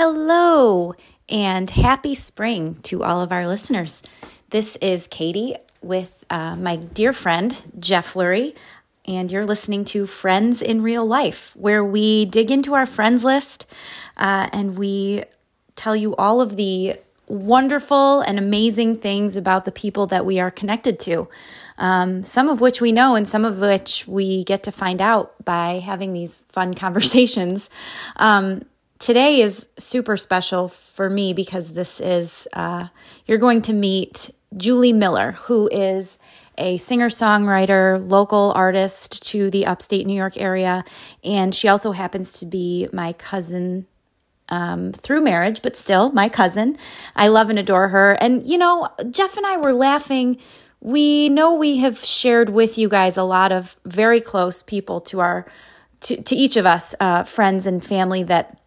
Hello and happy spring to all of our listeners. This is Katie with uh, my dear friend Jeff Lurie, and you're listening to Friends in Real Life, where we dig into our friends list uh, and we tell you all of the wonderful and amazing things about the people that we are connected to. Um, some of which we know, and some of which we get to find out by having these fun conversations. Um, today is super special for me because this is, uh, you're going to meet Julie Miller, who is a singer songwriter, local artist to the upstate New York area. And she also happens to be my cousin um, through marriage, but still my cousin. I love and adore her. And, you know, Jeff and I were laughing. We know we have shared with you guys a lot of very close people to our, to, to each of us, uh, friends and family that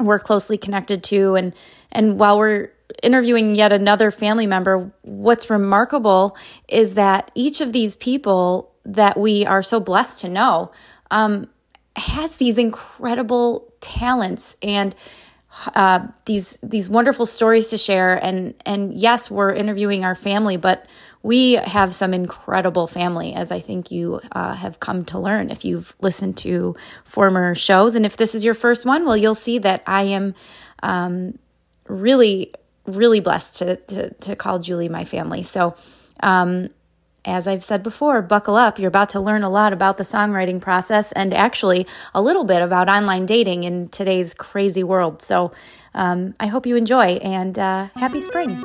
we're closely connected to. And, and while we're interviewing yet another family member, what's remarkable is that each of these people that we are so blessed to know um, has these incredible talents and uh, these these wonderful stories to share. And and yes, we're interviewing our family, but we have some incredible family, as I think you uh, have come to learn if you've listened to former shows. And if this is your first one, well, you'll see that I am um, really really blessed to, to, to call Julie my family. So, um, as I've said before, buckle up. You're about to learn a lot about the songwriting process and actually a little bit about online dating in today's crazy world. So, um, I hope you enjoy and uh, happy spring.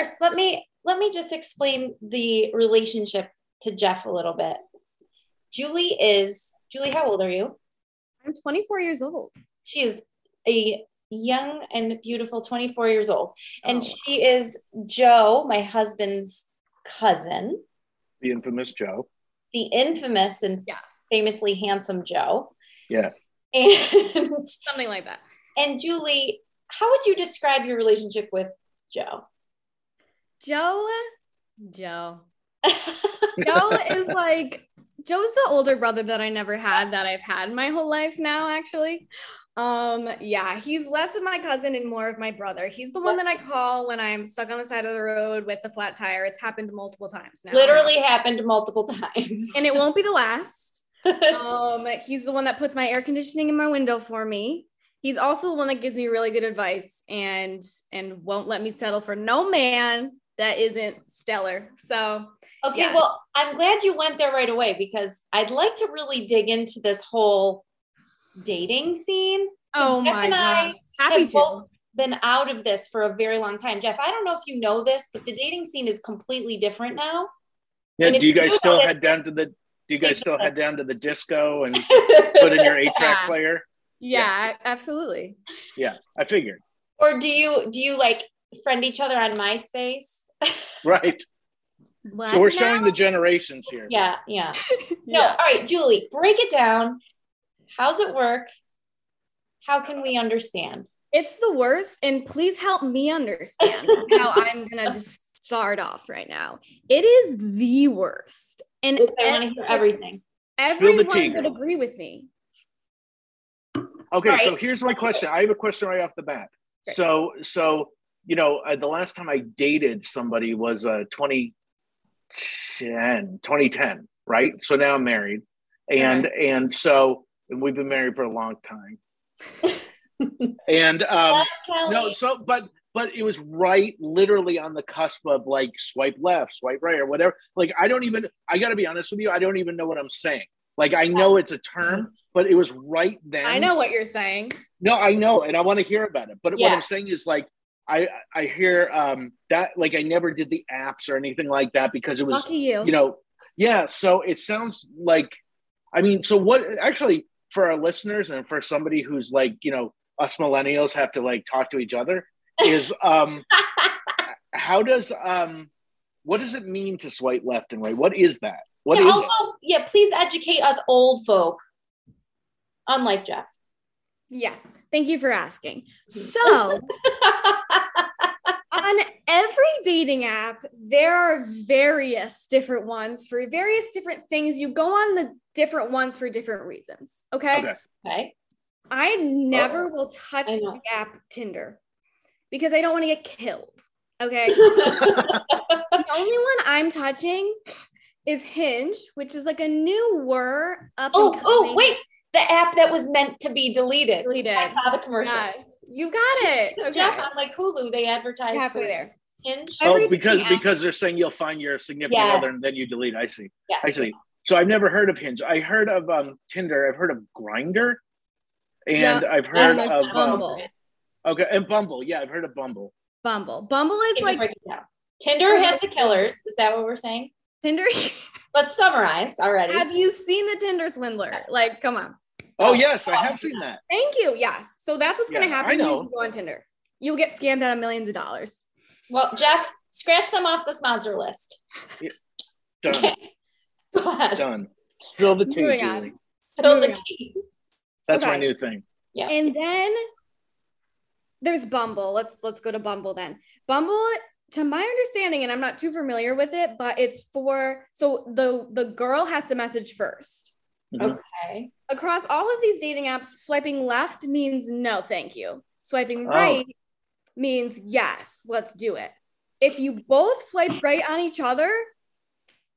First, let me let me just explain the relationship to Jeff a little bit. Julie is Julie. How old are you? I'm 24 years old. She is a young and beautiful 24 years old, and oh. she is Joe, my husband's cousin. The infamous Joe. The infamous and yes. famously handsome Joe. Yeah. And something like that. And Julie, how would you describe your relationship with Joe? Joe, Joe. Joe is like Joe's the older brother that I never had that I've had my whole life now, actually. Um, yeah, he's less of my cousin and more of my brother. He's the one that I call when I'm stuck on the side of the road with a flat tire. It's happened multiple times now. Literally happened multiple times. And it won't be the last. um, he's the one that puts my air conditioning in my window for me he's also the one that gives me really good advice and and won't let me settle for no man that isn't stellar. So okay, yeah. well, I'm glad you went there right away because I'd like to really dig into this whole dating scene. Oh Jeff my gosh, happy to. Been out of this for a very long time, Jeff. I don't know if you know this, but the dating scene is completely different now. Yeah. Do you guys still notice, head down to the? Do you guys still head down to the disco and put in your eight track yeah. player? yeah, yeah, absolutely. Yeah, I figured. Or do you do you like friend each other on MySpace? right. What so we're now? showing the generations here. Yeah, yeah. No, all right, Julie, break it down. How's it work? How can we understand? It's the worst, and please help me understand how I'm gonna just start off right now. It is the worst, and I want to hear everything. Everyone would agree with me. Okay, right. so here's my question. I have a question right off the bat. Great. So, so you know, uh, the last time I dated somebody was uh, 2010, 2010, right? So now I'm married, and right. and so and we've been married for a long time. and um, no, so but but it was right literally on the cusp of like swipe left, swipe right, or whatever. Like I don't even. I got to be honest with you. I don't even know what I'm saying. Like I know it's a term, but it was right then. I know what you're saying. No, I know, and I want to hear about it. But yeah. what I'm saying is like I I hear um, that like I never did the apps or anything like that because it was Lucky you. you know yeah. So it sounds like I mean, so what actually for our listeners and for somebody who's like you know us millennials have to like talk to each other is um how does um what does it mean to swipe left and right? What is that? What yeah, is also, yeah, please educate us old folk. Unlike Jeff. Yeah. Thank you for asking. So, on every dating app, there are various different ones for various different things. You go on the different ones for different reasons. Okay. Okay. Okay. I never will touch the app Tinder because I don't want to get killed. Okay. the only one I'm touching is Hinge, which is like a newer up. oh, oh, wait. The app that was meant to be deleted. Deleted. I saw the commercial. Yes, you got it. So Okay. Jeff, on like Hulu, they advertise Halfway for there. Hinge. Oh, Every because dating because they're saying you'll find your significant Yes. other and then you delete. I see. Yes. I see. So I've never heard of Hinge. I heard of um, Tinder. I've heard of Grindr, and I've heard That's of um, Bumble. okay, and Bumble. Yeah, I've heard of Bumble. Bumble. Bumble is Can like break it down? Tinder has the killers. Is that what we're saying? Tinder. Let's summarize already. Have you seen the Tinder swindler? Like, come on. Oh, oh yes, I oh, have seen that. Thank you. Yes. So that's what's gonna happen I when know. you go on Tinder. You'll get scammed out of millions of dollars. well, Jeff, scratch them off the sponsor list. Done. Go ahead. Done. Spill the tea, Moving. Julie. Spill the Moving tea. That's my new thing. Yeah. And then there's Bumble. Let's let's go to Bumble then. Bumble, to my understanding, and I'm not too familiar with it, but it's for so the the girl has to message first. Mhm. Okay. Across all of these dating apps, swiping left means no, thank you. Swiping Oh. right means yes, let's do it. If you both swipe right on each other,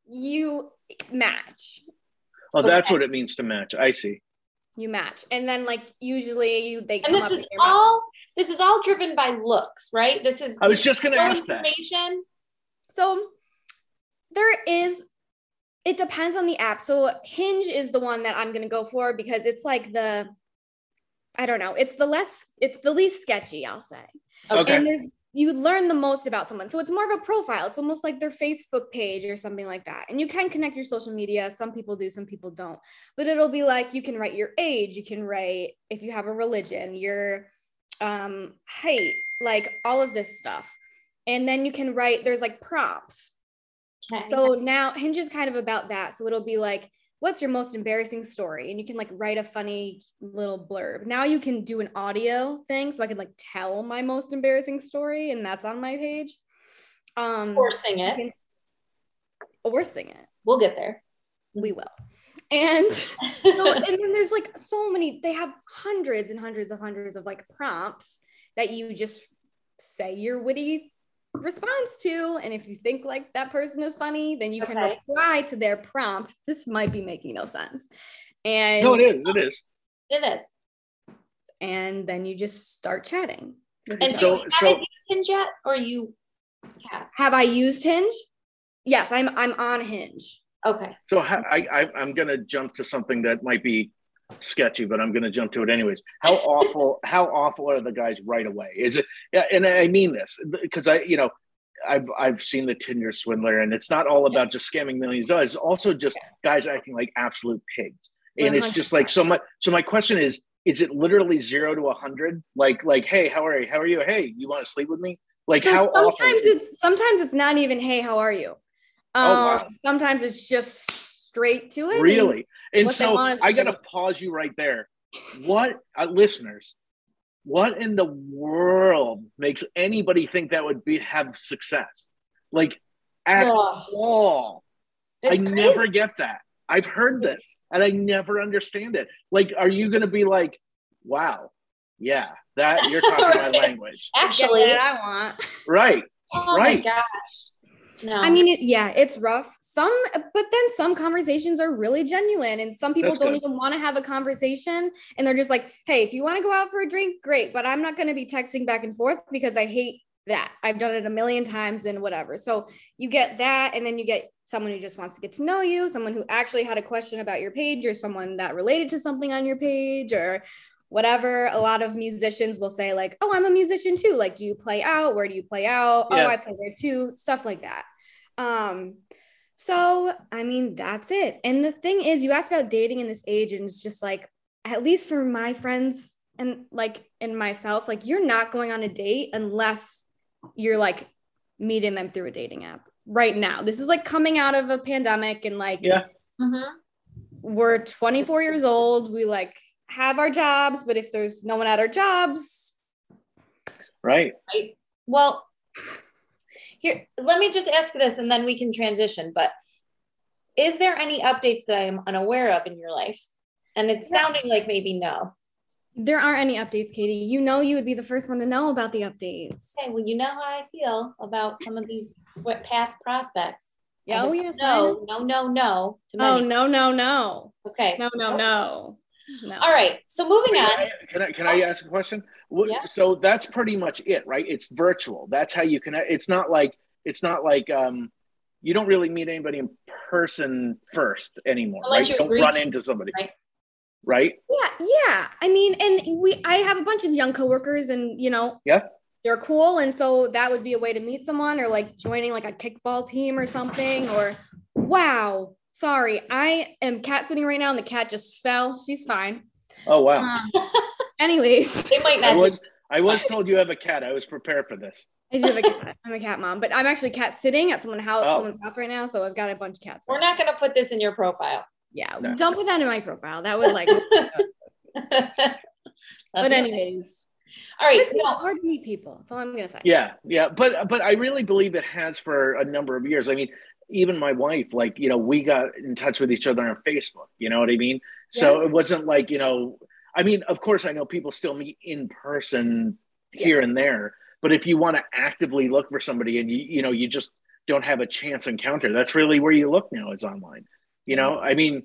you match. Oh, that's what it means to match. I see. You match. And then like usually you they And come this up is with your all this is all driven by looks, right? This is I was just going to no ask that. information. So there is, it depends on the app. So Hinge is the one that I'm going to go for because it's like the, I don't know, it's the less, it's the least sketchy, I'll say. Okay. And there's, you learn the most about someone. So it's more of a profile. It's almost like their Facebook page or something like that. And you can connect your social media. Some people do, some people don't. But it'll be like you can write your age, you can write if you have a religion, your um, height, like all of this stuff. And then you can write, there's like prompts. Okay. So now Hinge is kind of about that. So it'll be like, what's your most embarrassing story? And you can like write a funny little blurb. Now you can do an audio thing. So I can like tell my most embarrassing story, and that's on my page. Um or sing it. can- or sing it. We'll get there. We will. And so, and then there's like so many, they have hundreds and hundreds of hundreds of like prompts that you just say your witty response to. And if you think like that person is funny, then you can reply to their prompt. This might be making no sense. And No, it is. It is. it is. and then you just start chatting. And you. So- so- used Hinge yet, or you have? have I used Hinge? Yes, I'm I'm on Hinge. Okay. So I, I, I'm going to jump to something that might be sketchy, but I'm going to jump to it anyways. How awful? How awful are the guys right away? Is it? Yeah, and I mean this because I, you know, I've I've seen the Tinder swindler, and it's not all about just scamming millions of dollars. It's also just guys acting like absolute pigs, and it's just like so much. So my question is. Is it literally zero to a hundred? Like, like, hey, how are you? How are you? Hey, you want to sleep with me? Like, So how sometimes it's sometimes it's not even hey how are you um Oh, wow. sometimes it's just straight to it Really? And what they so I got to pause you right there. What, uh, listeners, what in the world makes anybody think that would be have success? Like, at Ugh. all. I crazy. never get that. I've heard this and I never understand it. Like, are you going to be like, wow, yeah, that you're talking my language. Actually, what I want Right. oh right. my gosh. No. I mean it, yeah it's rough some but then some conversations are really genuine and some people That's don't good. even want to have a conversation and they're just like hey if you want to go out for a drink great but I'm not going to be texting back and forth because I hate that I've done it a million times and whatever so you get that and then you get someone who just wants to get to know you someone who actually had a question about your page or someone that related to something on your page or whatever. A lot of musicians will say, like, oh, I'm a musician too. Like, do you play out? Where do you play out? Yeah. Oh, I play there too. Stuff like that. Um, so I mean, that's it. And the thing is, you asked about dating in this age, and it's just like, at least for my friends and like and myself, like you're not going on a date unless you're like meeting them through a dating app right now. This is like coming out of a pandemic and like Yeah. Mhm. we're 24 years old. We like have our jobs, but if there's no one at our jobs, Right. Right. Well, here, let me just ask this and then we can transition. But is there any updates that I am unaware of in your life? And it's Yeah. sounding like maybe no. there aren't any updates, Katie. You know you would be the first one to know about the updates. Okay, well, you know how I feel about some of these past prospects. Yeah, oh yes. I No, no, no, no. Oh no, no, no. Okay. No, no, no. No. All right. So moving Can on. I, can I can I ask a question? What- Yeah. So that's pretty much it, right? It's virtual. That's how you connect. It's not like it's not like um, you don't really meet anybody in person first anymore, Unless right? you You don't run into somebody, right. right? Yeah, yeah. I mean, and we I have a bunch of young coworkers and you know, Yeah. they're cool. And so that would be a way to meet someone or like joining like a kickball team or something. Or wow, sorry, I am cat sitting right now and the cat just fell. She's fine. Oh wow! Um, anyways, They might I was I was told you have a cat. I was prepared for this. I do have a cat. I'm a cat mom, but I'm actually cat sitting at someone house, Oh. someone's house right now. So I've got a bunch of cats. We're not going to put this in your profile. Yeah, No. don't put that in my profile. That would like. but anyways, all right. it's No, hard to meet people. That's all I'm gonna say. Yeah, yeah, but but I really believe it has for a number of years. I mean, even my wife, like you know, we got in touch with each other on Facebook. You know what I mean? So it wasn't like you know. I mean, of course, I know people still meet in person here and there, but if you want to actively look for somebody and you you know you just don't have a chance encounter, that's really where you look now. Is online. You know, I mean,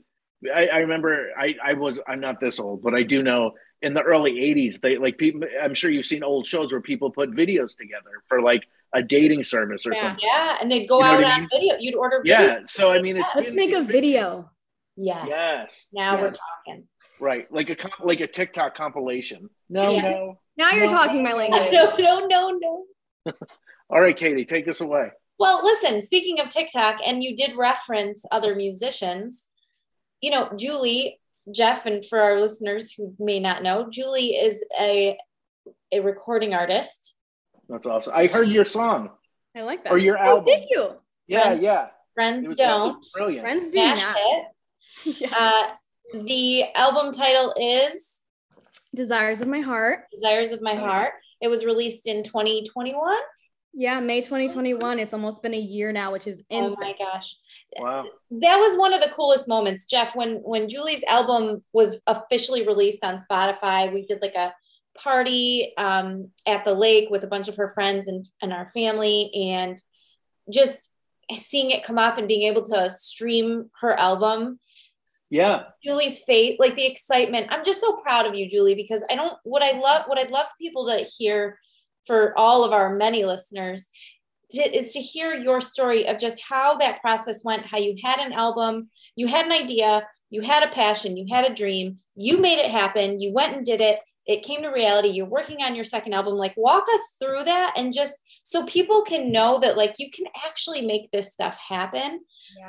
I, I remember I I was I'm not this old, but I do know in the early 80s they like people i'm sure you've seen old shows where people put videos together for like a dating service or Yeah. something yeah, and they'd go You know out what I on mean? video. You'd order video. yeah so i mean it's Let's been- make a been- video. Yes. yes Now we're talking. right like a like a tiktok compilation no Yeah. no Now you're No. talking my language. No, no, no, no. all right katie take us away Well, listen, speaking of TikTok, and you did reference other musicians, you know, Julie, Jeff, and for our listeners who may not know, Julie is a a recording artist. That's awesome i heard your song I like that. Or your Oh, album. did you? yeah Friends- yeah Friends was- that was don't. brilliant Friends do Smash not. Yes. Uh, the album title is Desires of my heart. Desires of My Heart. It was released in 2021. Yeah, May 2021. It's almost been a year now, which is insane. Oh my gosh. wow that was one of the coolest moments jeff when when julie's album was officially released on spotify we did like a party um, at the lake with a bunch of her friends and, and our family and just seeing it come up and being able to stream her album. Yeah. Julie's fate like the excitement. I'm just so proud of you julie because i don't what i love what i'd love people to hear for all of our many listeners to, is to hear your story of just how that process went, how you had an album, you had an idea, you had a passion, you had a dream, you made it happen, you went and did it, it came to reality, you're working on your second album. Like, walk us through that and just so people can know that, like, you can actually make this stuff happen.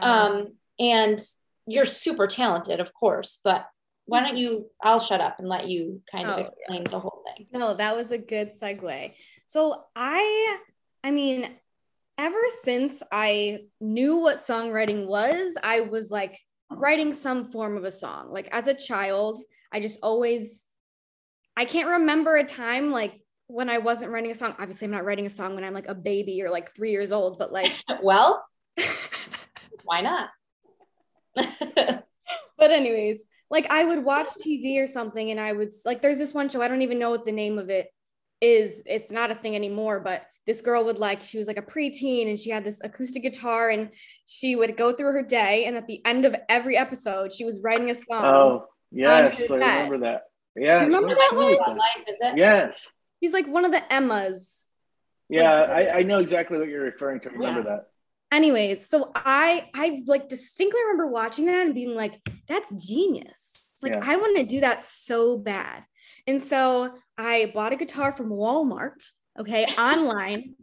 Um, and you're super talented, of course, but why don't you? I'll shut up and let you kind of Oh, explain yes. the whole thing. No, that was a good segue. So I, I mean, ever since I knew what songwriting was, I was like writing some form of a song. Like as a child, I just always, I can't remember a time like when I wasn't writing a song. Obviously, I'm not writing a song when I'm like a baby or like three years old, but like, Well, why not? but anyways, like I would watch TV or something and I would like there's this one show, I don't even know what the name of it is. It's not a thing anymore, but this girl would like she was like a preteen and she had this acoustic guitar and she would go through her day and at the end of every episode she was writing a song. oh yes i remember that yes remember that one? life is it? yes He's like one of the Emmas. yeah I, I know exactly what you're referring to remember Yeah. that Anyways, so I I like distinctly remember watching that and being like, that's genius. Like Yeah. I want to do that so bad. And so I bought a guitar from Walmart, okay, online.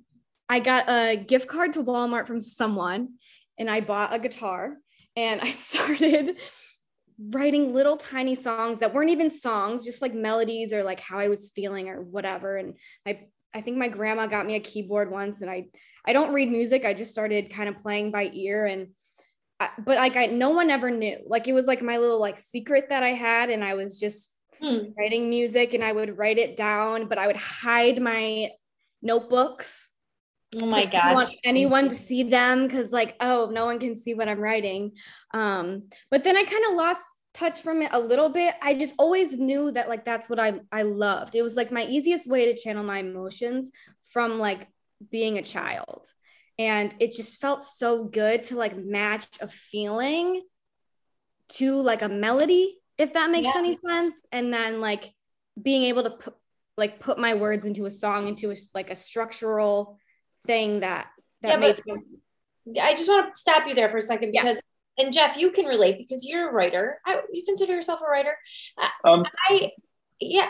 I got a gift card to Walmart from someone and I bought a guitar and I started writing little tiny songs that weren't even songs, just like melodies or like how I was feeling or whatever. And I I think my grandma got me a keyboard once and I I don't read music. I just started kind of playing by ear and I, but like I no one ever knew. Like it was like my little like secret that I had and I was just hmm. writing music and I would write it down, but I would hide my notebooks Oh my gosh. I want anyone to see them because like, oh, no one can see what I'm writing. Um, but then I kind of lost touch from it a little bit. I just always knew that like that's what I I loved. It was like my easiest way to channel my emotions from like being a child. And it just felt so good to like match a feeling to like a melody, if that makes yeah. any sense. And then like being able to put like put my words into a song into a, like a structural thing that that yeah, made sense. I just want to stop you there for a second because yeah. and Jeff, you can relate because you're a writer. I, you consider yourself a writer. Um, I yeah,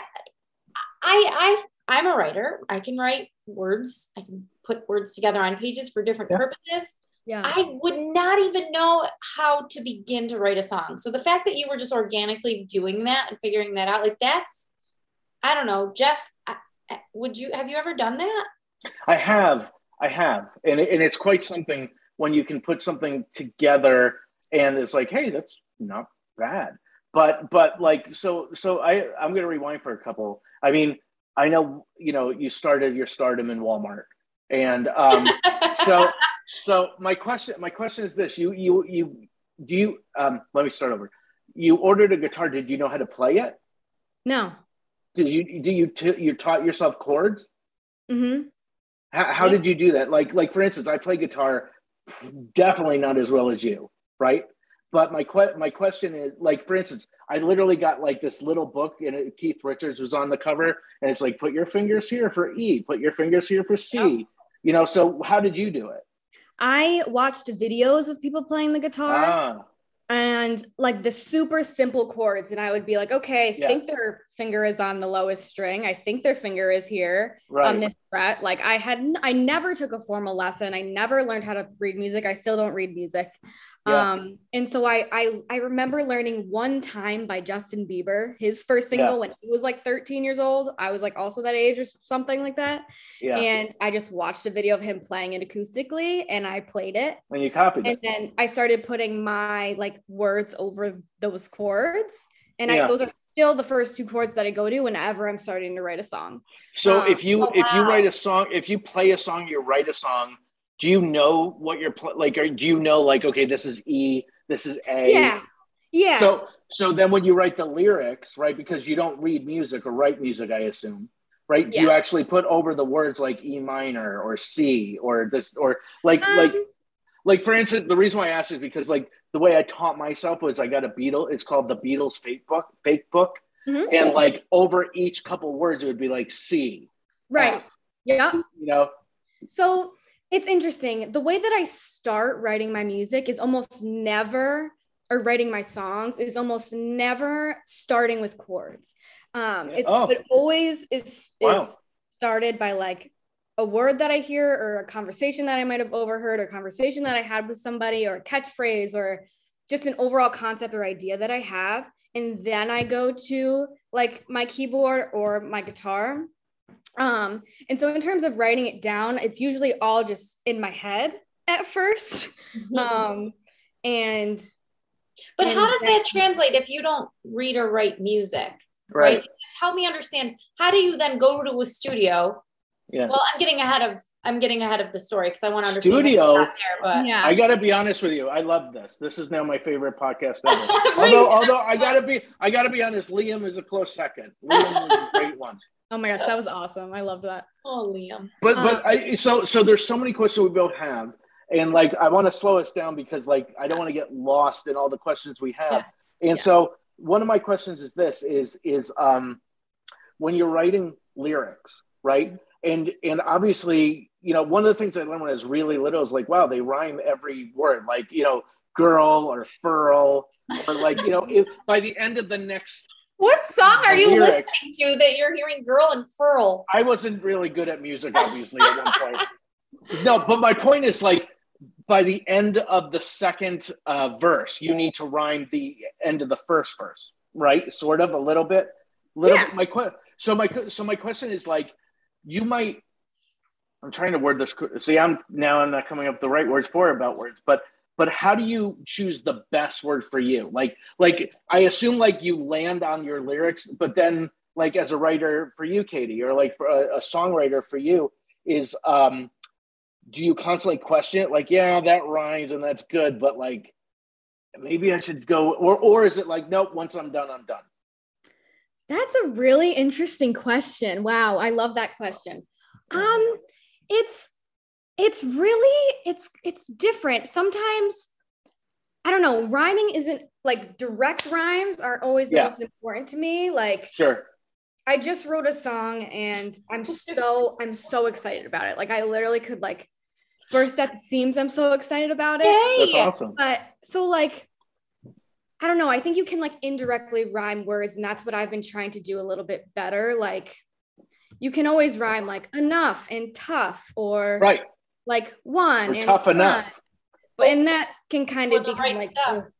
I I I'm a writer. I can write words. I can put words together on pages for different yeah. purposes. Yeah. I would not even know how to begin to write a song. So the fact that you were just organically doing that and figuring that out, like that's, I don't know, Jeff. would you have you ever done that? I have. I have, and it, and it's quite something when you can put something together and it's like, hey, that's not bad. But but like so so I I'm gonna rewind for a couple. I mean, I know you know you started your stardom in Walmart, and um, so so my question my question is this: you you you do you um, let me start over. You ordered a guitar. Did you know how to play it? No. Did you do you t- you taught yourself chords? Mm-hmm. How, how did you do that? Like, like for instance, I play guitar definitely not as well as you, right? But my que- my question is, like, for instance, I literally got like this little book, and Keith Richards was on the cover, and it's like, put your fingers here for E, put your fingers here for C. Oh. You know, so how did you do it? I watched videos of people playing the guitar. Ah and like the super simple chords and i would be like okay i yeah. think their finger is on the lowest string i think their finger is here right. on this fret like i had i never took a formal lesson i never learned how to read music i still don't read music yeah. um and so I, I i remember learning one time by justin bieber his first single yeah. when he was like 13 years old i was like also that age or something like that yeah. and i just watched a video of him playing it acoustically and i played it and you copied and it. then i started putting my like words over those chords. And yeah. I, those are still the first two chords that I go to whenever I'm starting to write a song. So um, if you oh, if wow. you write a song, if you play a song, you write a song. Do you know what you're pl- like? Or do you know like okay, this is E, this is A? Yeah, yeah. So so then when you write the lyrics, right? Because you don't read music or write music, I assume, right? Yeah. Do you actually put over the words like E minor or C or this or like um, like like for instance, the reason why I asked is because like the way I taught myself was I got a Beatle. It's called the Beatles fake book, fake book, mm-hmm. and like over each couple words it would be like C. Right. F, yeah. You know. So it's interesting. The way that I start writing my music is almost never, or writing my songs is almost never starting with chords. Um, it's oh. it always is wow. is started by like a word that I hear or a conversation that I might have overheard or conversation that I had with somebody or a catchphrase or just an overall concept or idea that I have. And then I go to like my keyboard or my guitar. Um, and so in terms of writing it down, it's usually all just in my head at first. Mm-hmm. Um, and but and how does that translate if you don't read or write music? Right. right. Just help me understand. How do you then go to a studio yeah. Well, I'm getting ahead of I'm getting ahead of the story because I want to understand. Studio. There, but yeah. I got to be honest with you. I love this. This is now my favorite podcast ever. although, although I got to be, I got to be honest. Liam is a close second. Liam is a great one. Oh my gosh, that was awesome. I loved that. Oh, Liam. But but uh, I so so there's so many questions we both have, and like I want to slow us down because like I don't want to get lost in all the questions we have. Yeah. And yeah. so one of my questions is this: is is um when you're writing lyrics, right? And and obviously you know one of the things i learned when i was really little is like wow they rhyme every word like you know girl or furl or like you know if by the end of the next What song are you lyrics. listening to that you're hearing "Girl and Furl"? I wasn't really good at music, obviously, at one point. No, but my point is like by the end of the second uh, verse, you need to rhyme the end of the first verse, right? Sort of a little bit. Little Yeah. bit. My que- so my so my question is like, you might. I'm trying to word this. See, I'm now I'm not coming up the right words for about words, but but how do you choose the best word for you? Like like I assume like you land on your lyrics, but then like as a writer for you, Katie, or like for a, a songwriter for you, is um do you constantly question it? Like, yeah, that rhymes and that's good, but like maybe I should go or or is it like, nope, once I'm done, I'm done. That's a really interesting question. Wow, I love that question. Um it's it's really it's it's different. Sometimes I don't know, rhyming isn't like direct rhymes aren't always the Yeah. most important to me. Like Sure. I just wrote a song and I'm so I'm so excited about it. Like I literally could like burst at the seams. I'm so excited about it. That's awesome. But so like I don't know. I think you can like indirectly rhyme words, and that's what I've been trying to do a little bit better. Like you can always rhyme like enough and tough, or Right. like one Or and tough fun. enough. But and that can kind of the become right like stuff. Oh.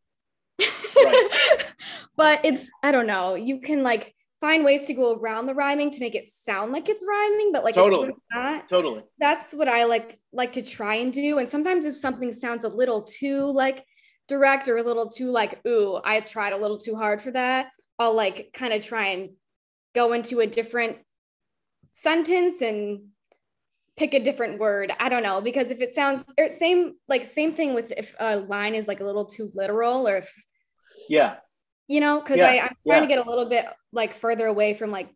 but it's I don't know. You can like find ways to go around the rhyming to make it sound like it's rhyming, but like Totally. it's really not Totally. that's what I like like to try and do. And sometimes if something sounds a little too like direct or a little too like, ooh, I tried a little too hard for that, I'll like kind of try and go into a different sentence and pick a different word. I don't know because if it sounds or same like same thing with if a line is like a little too literal or if Yeah. you know because Yeah, I I'm yeah. trying to get a little bit like further away from like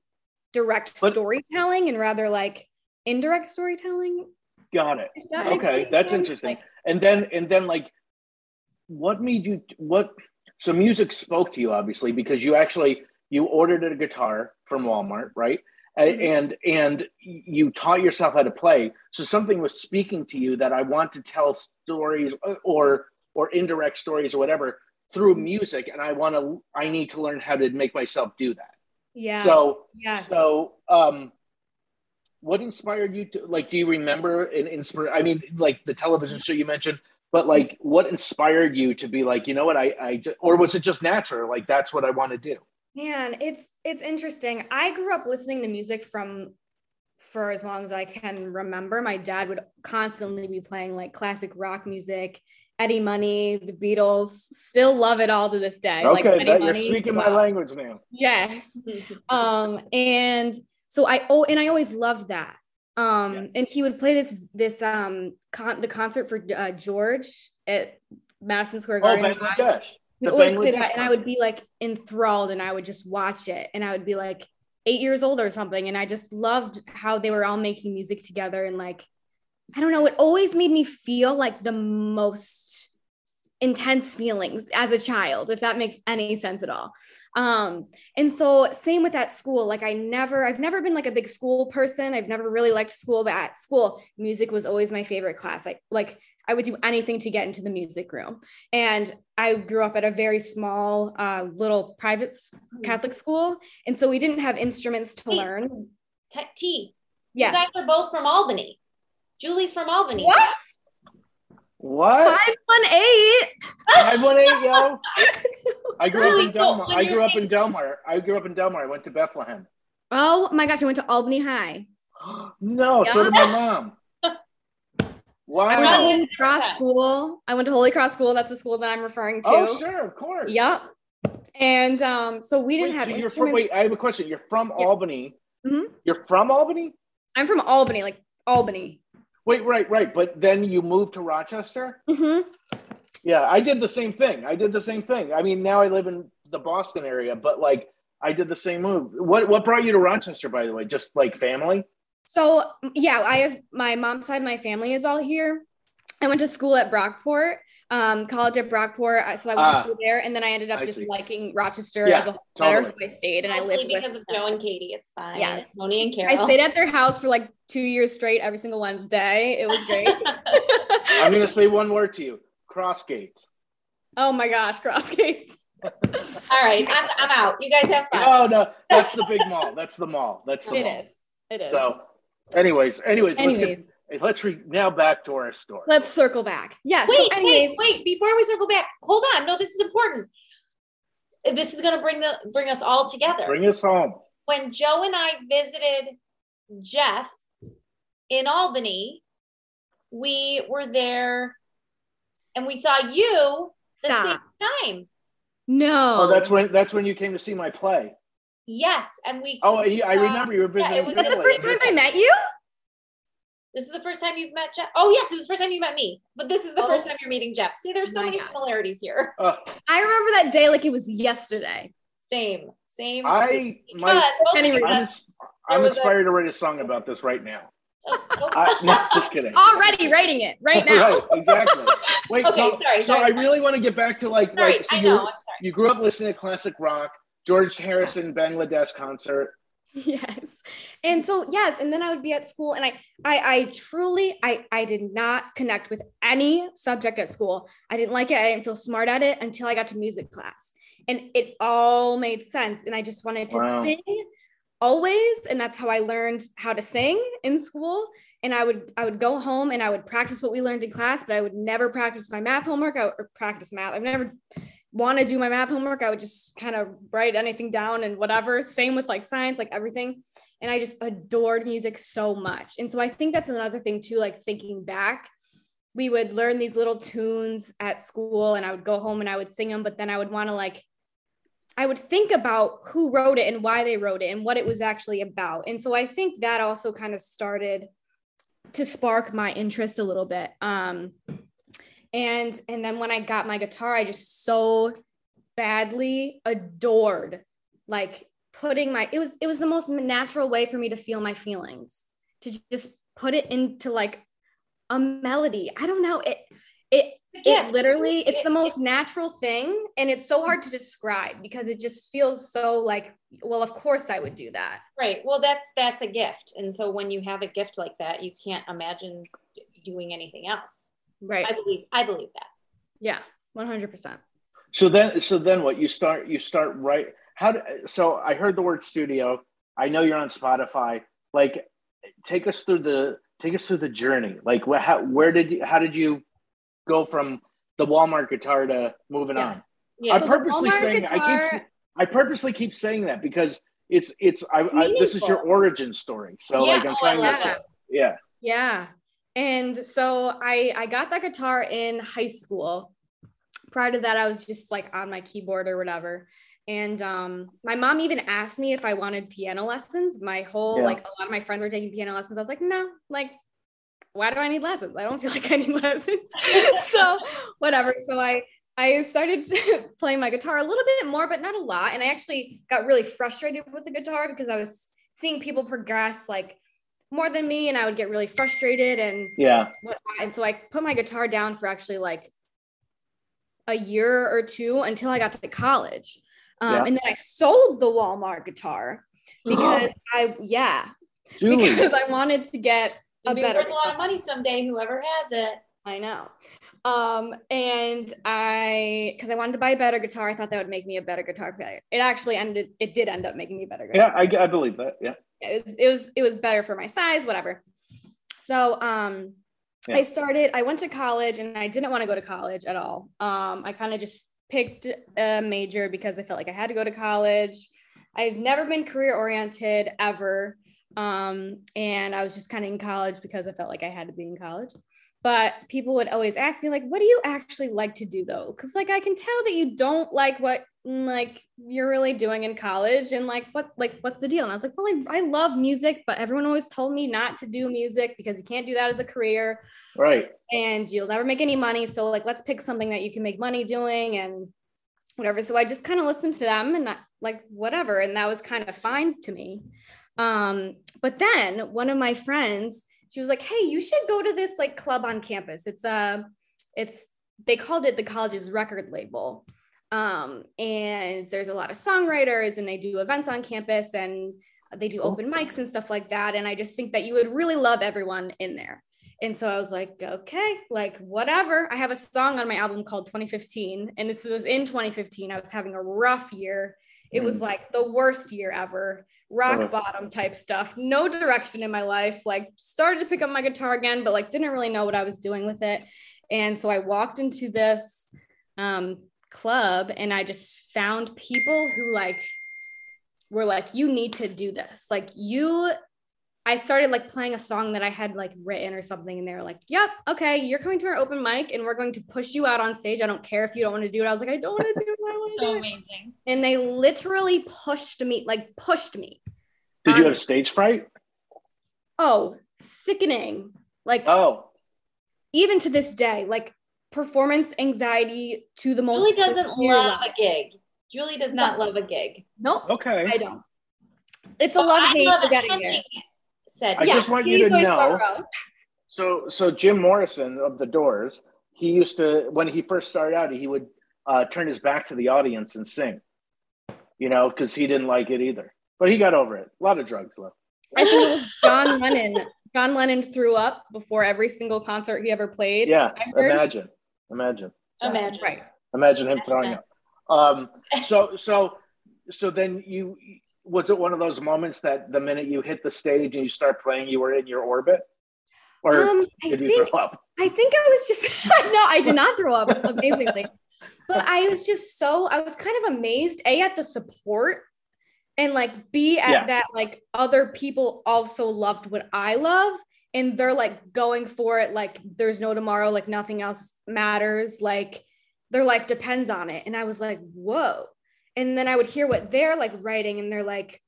direct But- storytelling and rather like indirect storytelling. Got it. That Okay, that's sense. interesting. Like, And then and then like what made you what so music spoke to you obviously because you actually you ordered a guitar from Walmart, right? Mhm. And and you taught yourself how to play. So something was speaking to you that I want to tell stories or or indirect stories or whatever through Mm-hmm. music and I want to I need to learn how to make myself do that. yeah. So yes. so, um, what inspired you to like? Do you remember an inspire? I mean, like the television show you mentioned, but like, what inspired you to be like, you know what, I, I, or was it just natural? Like, that's what I want to do. Man, it's it's interesting. I grew up listening to music from for as long as I can remember. My dad would constantly be playing like classic rock music, Eddie Money, the Beatles. Still love it all to this day. like okay, Eddie that, you're speaking my language now. Yes. um and so i oh and i always loved that um Yeah. and he would play this this um con- the concert for uh, george at madison square Garden. Oh, garden Bangladesh. He'd The always play that and i would be like enthralled and i would just watch it and i would be like eight years old or something and i just loved how they were all making music together and like i don't know it always made me feel like the most intense feelings as a child if that makes any sense at all um and so same with that school like i never i've never been like a big school person i've never really liked school but at school music was always my favorite class i like i would do anything to get into the music room and i grew up at a very small uh, little private catholic school and so we didn't have instruments to Hey. learn T. T. yeah You guys are both from Albany. Julie's from Albany. what What? five one eight Five one eight, yo. I grew up in Delmar. I grew up in Delmar. I grew up in Delmar. I went to Bethlehem. oh my gosh i went to albany high no, so did my mom. Wow. I went to Holy Cross School. I went to Holy Cross School. That's the school that I'm referring to. Oh, sure, of course. Yep. And um, so we didn't Wait, have so you're instruments. from, wait, I have a question. You're from Yeah. Albany. Mhm. You're from Albany? I'm from Albany, like Albany. Wait, right, right. But then you moved to Rochester? hmm Yeah, I did the same thing. I did the same thing. I mean, now I live in the Boston area, but like I did the same move. What what brought you to Rochester, by the way? Just like family? So yeah, I have my mom's side. My family is all here. I went to school at Brockport, um, college at Brockport. uh, So I went to school there, and then I ended up I just see. liking Rochester Yeah, as a whole better. So. I stayed and I Mostly lived because with. of Joe and Katie. It's fine. Yes. Moni and Carol. I stayed at their house for like two years straight, every single Wednesday. It was great. I'm gonna say one word to you. Crossgates. oh my gosh, Crossgates. All right, I'm, I'm out. You guys have fun. No, no, that's the big mall. That's the mall. That's the It mall. is. It is. So, anyways, anyways, let's get, hey, let's re- now back to our story. let's circle back. Yes. Wait, so anyways, wait, wait! Before we circle back, hold on. No, this is important. This is going to bring the bring us all together. Bring us home. when Joe and I visited Jeff in Albany, we were there and we saw you the Stop. same time. no. Oh, that's when that's when you came to see my play. Yes, and we. Oh, I I remember you were visiting. it was that the first time I met you? This is the first time you've met Jeff. Oh yes, it was the first time you met me. But this is the Oh. first time you're meeting Jeff. See, there's so My many God. similarities here. Uh, I remember that day like it was yesterday. Same, same. I because my mostly Kenny I'm, I'm There was a- inspired to write a song about this right now. I, no, just kidding. Already writing it right now. right, exactly. Wait, Okay, so, sorry, so sorry, I sorry. really want to get back to like, Sorry, like so I you. I'm sorry. you grew up listening to classic rock, George Harrison Bangladesh concert. yes. And so yes and then i would be at school and i i, I truly I, I did not connect with any subject at school. I didn't like it i didn't feel smart at it until i got to music class. And it all made sense and i just wanted to Wow. sing always and that's how i learned how to sing in school. And i would i would go home and i would practice what we learned in class but i would never practice my math homework I would or practice math i've never want to do my math homework, I would just kind of write anything down and whatever. Same with like science, like everything. And I just adored music so much. And so I think that's another thing too, like thinking back, we would learn these little tunes at school and I would go home and I would sing them, but then I would want to like, I would think about who wrote it and why they wrote it and what it was actually about. And so I think that also kind of started to spark my interest a little bit. Um, and and then when i got my guitar i just so badly adored like putting my it was it was the most natural way for me to feel my feelings to just put it into like a melody i don't know it it Yeah, it literally it's the most natural thing and it's so hard to mm-hmm. describe because it just feels so like well of course i would do that Right. Well, that's that's a gift, and so when you have a gift like that, you can't imagine doing anything else. Right I believe. I believe that. yeah 100% So then, so then what? You start, you start right. How? Do, so I heard the word studio. I know you're on Spotify. Like, take us through the take us through the journey. Like, wh- how, where did you? How did you go from the Walmart guitar to moving on? Yeah. I'm So purposely Walmart saying I keep I purposely keep saying that because it's it's I, I this is your origin story. So Yeah, like I'm oh, trying love to that. yeah. Yeah. And so I I got that guitar in high school. Prior to that, I was just like on my keyboard or whatever. And um, my mom even asked me if I wanted piano lessons. My whole Yeah. like a lot of my friends were taking piano lessons. I was like, no, like, why do I need lessons? I don't feel like I need lessons. so whatever. So I I started playing my guitar a little bit more, but not a lot. And I actually got really frustrated with the guitar because I was seeing people progress like more than me, and I would get really frustrated and Yeah. And so I put my guitar down for actually like a year or two until I got to college. Um, Yeah. And then I sold the Walmart guitar because I, yeah, Julie. because I wanted to get a It'll be better worth a lot of money someday. Whoever has it. I know. Um, and I, because I wanted to buy a better guitar, I thought that would make me a better guitar player. It actually ended, it did end up making me a better guitar yeah, I, I believe that. Yeah. It was it was it was better for my size whatever. So um Yeah. i started i went to college and i didn't want to go to college at all. Um i kind of just picked a major because i felt like i had to go to college. I've never been career oriented ever. Um and i was just kind of in college because i felt like i had to be in college. But people would always ask me like what do you actually like to do though? Because like i can tell that you don't like what like you're really doing in college and like what like what's the deal? And i was like well I, I love music but everyone always told me not to do music because you can't do that as a career. Right. and you'll never make any money so like let's pick something that you can make money doing and whatever. So i just kind of listened to them and that, like whatever and that was kind of fine to me. Um but then one of my friends she was like hey you should go to this like club on campus. It's uh it's they called it the college's record label um and there's a lot of songwriters and they do events on campus and they do open mics and stuff like that and i just think that you would really love everyone in there And so I was like, okay, like whatever. I have a song on my album called 2015, and this was in 2015. I was having a rough year. It was Mm. like the worst year ever, rock Uh-huh. bottom type stuff, no direction in my life. Like, started to pick up my guitar again, but like, didn't really know what I was doing with it. And so I walked into this um, club and I just found people who like were like, you need to do this. Like, you I started like playing a song that I had like written or something, and they were like, "Yep, okay, you're coming to our open mic, and we're going to push you out on stage. I don't care if you don't want to do it." I was like, "I don't want to do it. I want to So do it." amazing. And they literally pushed me, like pushed me. Did you on have stage fright? Oh, sickening! Like Oh, even to this day, like performance anxiety to the most. Julie doesn't love level. a gig. Julie does not love a gig. Nope, okay. I don't. It's a love I hate love for getting attending. there. Said I yes. just want you to know- So, so Jim Morrison of the Doors, he used to when he first started out, he would uh, turn his back to the audience and sing. You know, because he didn't like it either. But he got over it. A lot of drugs left. I think it was John Lennon. John Lennon threw up before every single concert he ever played. Yeah, imagine, imagine, Imagine. Right. imagine him throwing up. Um, so, so, so then you was it one of those moments that the minute you hit the stage and you start playing, you were in your orbit, or Um, I did you think throw up? I think I was just no, I did not throw up amazingly. But I was just so I was kind of amazed A at the support and like B at Yeah. that like other people also loved what I love and they're like going for it like there's no tomorrow like nothing else matters like their life depends on it. And I was like whoa. And then I would hear what they're like writing and they're like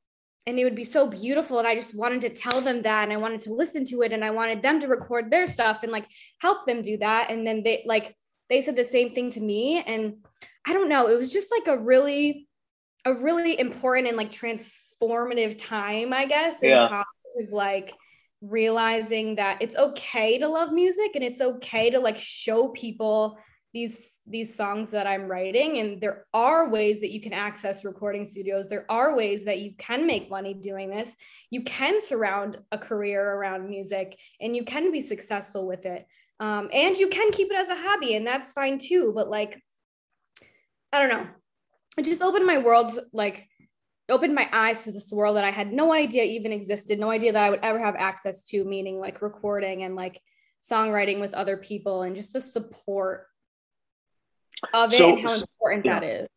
and it would be so beautiful. And I just wanted to tell them that and I wanted to listen to it and I wanted them to record their stuff and like help them do that. And then they like they said the same thing to me. And i don't know it was just like a really a really important and like transformative time i guess Yeah. of like realizing that it's okay to love music and it's okay to like show people these these songs that i'm writing. And there are ways that you can access recording studios. There are ways that you can make money doing this. You can surround a career around music and you can be successful with it. Um, and you can keep it as a hobby and that's fine too. But like i don't know. It just opened my world like opened my eyes to this world that i had no idea even existed no idea that i would ever have access to meaning like recording and like songwriting with other people and just the support of it So- and how important yeah. that is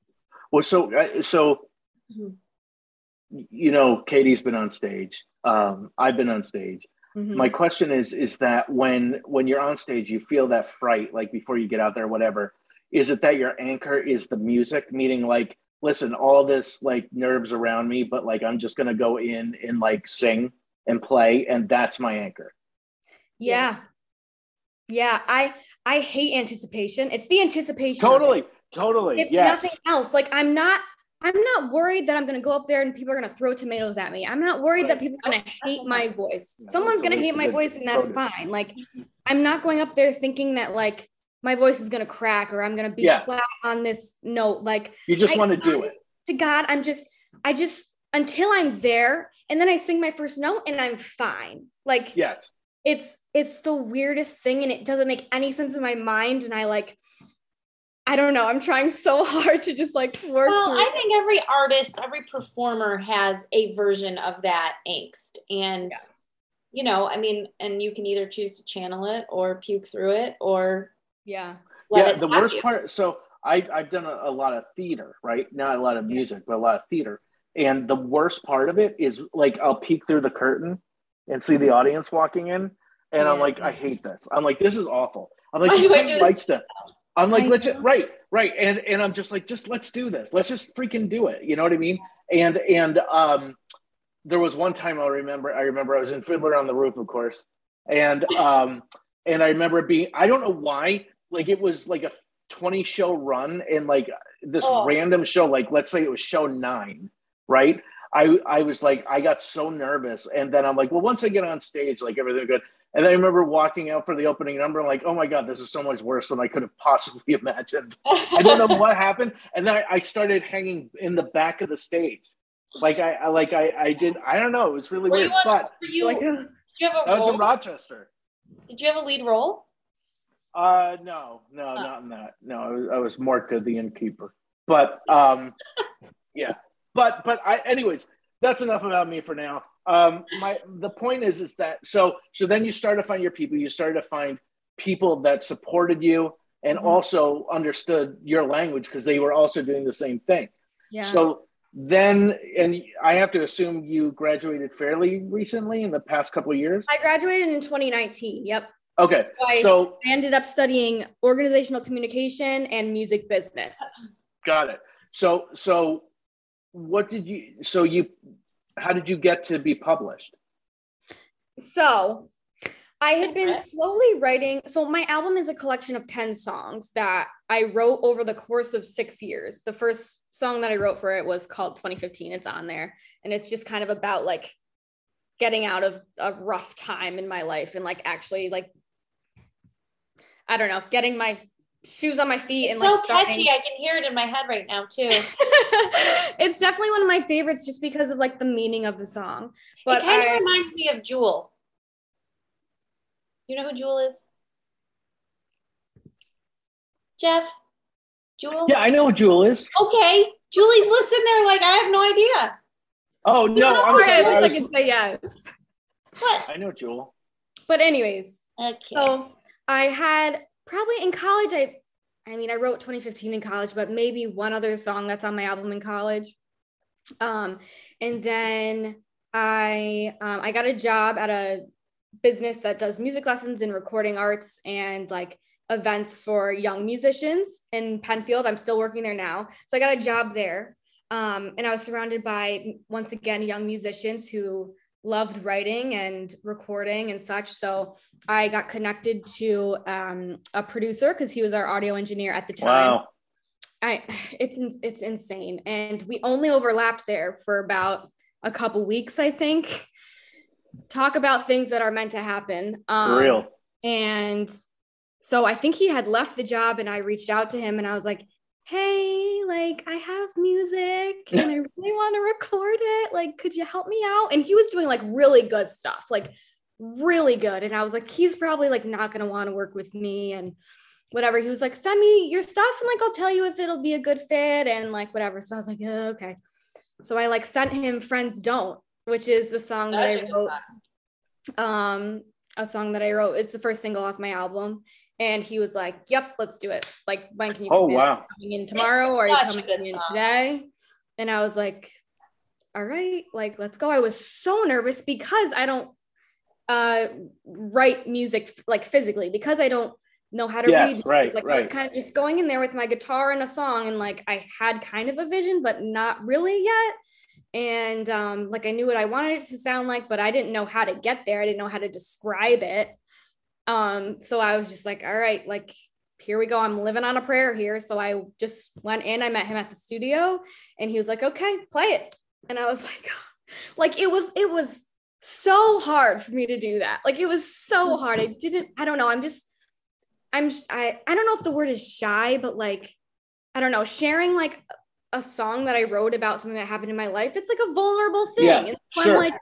Well, so uh, so Mhm. you know, Katie's been on stage. Um, I've been on stage. Mhm. My question is is that when when you're on stage, you feel that fright, like before you get out there, whatever. Is it that your anchor is the music, meaning like, listen, all this like nerves around me, but like I'm just gonna go in and like sing and play, and that's my anchor. yeah yeah i i hate anticipation it's the anticipation of it. Totally, totally. it's yes. nothing else. Like I'm not I'm not worried that I'm gonna go up there and people are gonna throw tomatoes at me. I'm not worried that people are gonna hate my voice. No, Someone's gonna hate my voice and that's fine. Like I'm not going up there thinking that like my voice is gonna crack or I'm gonna be Yeah. flat on this note. Like You just want to do it. To God, I'm just I just until I'm there and then I sing my first note and I'm fine. Like Yes. it's it's the weirdest thing and it doesn't make any sense in my mind and i like i don't know i'm trying so hard to just like work Well, through I it. think every artist, every performer has a version of that angst. And, Yeah. you know, I mean, and you can either choose to channel it or puke through it or yeah let yeah, the worst you. part. So I, I've done a, a lot of theater, right? Not a lot of Yeah. music, but a lot of theater. And the worst part of it is like I'll peek through the curtain and see the audience walking in, and I'm like, I hate this. I'm like, this is awful. I'm like, Why just do I turn do the this? lights down. I'm like, I let's just, right, right, and and I'm just like, just let's do this. Let's just freaking do it. You know what I mean? And and um, there was one time I remember. I remember I was in Fiddler on the Roof, of course, and um, and I remember being. I don't know why. Like it was like a 20 show run, and like this Oh. random show. Like let's say it was show nine, right? I I was like I got so nervous, and then I'm like, well, once I get on stage, like everything good. And I remember walking out for the opening number, I'm like, oh my god, this is so much worse than I could have possibly imagined. I don't know what happened, and then I, I started hanging in the back of the stage, like I, I like I I did I don't know, it was really Were weird. on- but you, like you have a that was in? Rochester. Did you have a lead role? Uh, no, no, Oh. not in that. No, I was, I was Mordcha, the innkeeper. But um, yeah. But but I, anyways, that's enough about me for now. Um, my the point is is that so so then you start to find your people. You started to find people that supported you and Mhm. also understood your language because they were also doing the same thing. Yeah. So then, and I have to assume you graduated fairly recently in the past couple of years. I graduated in 2019. Yep. Okay, So I, so I ended up studying organizational communication and music business. got it. So so what did you? So you, how did you get to be published? So I had been slowly writing. So my album is a collection of 10 songs that I wrote over the course of six years. The first song that I wrote for it was called 2015. It's on there. And it's just kind of about like getting out of a rough time in my life and like actually like, I don't know, getting my shoes on my feet and so like starting- catchy. I can hear it in my head right now too. it's definitely one of my favorites just because of like the meaning of the song. But it kind of reminds me of Jewel. You know who Jewel is? Jeff? Jewel? Yeah, I know who Jewel is. Okay. Julie's listening there like I have no idea. Oh no, No, I'm I sorry. wish I, I was- could say yes. What? I know Jewel. But anyways, Okay. so I had probably in college. I, I mean, I wrote 2015 in college, but maybe one other song that's on my album in college. Um, and then I, um, I got a job at a business that does music lessons and recording arts and like events for young musicians in Penfield. I'm still working there now, so I got a job there. Um, and I was surrounded by once again young musicians who loved writing and recording and such. So I got connected to um, a producer because he was our audio engineer at the time. Wow. I, it's it's insane, and we only overlapped there for about a couple weeks, I think. Talk about things that are meant to happen. Um, For real. And so I think he had left the job, and I reached out to him, and I was like, "Hey, like I have music, and I really want to record it. Like, could you help me out?" And he was doing like really good stuff, like really good. And I was like, "He's probably like not gonna want to work with me," and whatever. He was like, "Send me your stuff, and like I'll tell you if it'll be a good fit, and like whatever." So I was like, yeah, "Okay." So I like sent him "Friends Don't," which is the song that I wrote um a song that I wrote. It's the first single off my album. And he was like, Yep, let's do it. Like, when can you Oh come in? wow. coming in tomorrow or are you coming in song. today? And I was like, All right, like let's go. I was so nervous because I don't uh write music like physically, because I don't know how to Yes, read. right, Like I was kind of just going in there with my guitar and a song, and like I had kind of a vision, but not really yet and um, like I knew what I wanted it to sound like, but I didn't know how to get there. I didn't know how to describe it. Um, so I was just like, all right, like here we go. I'm living on a prayer here. So I just went in. I met him at the studio, and he was like, okay, play it. And I was like, like it was it was so hard for me to do that. Like it was so hard. I didn't. I don't know. I'm just. I'm. I. I don't know if the word is shy, but like, I don't know. Sharing like a song that I wrote about something that happened in my life, it's like a vulnerable thing. Yeah, and so sure. I'm like,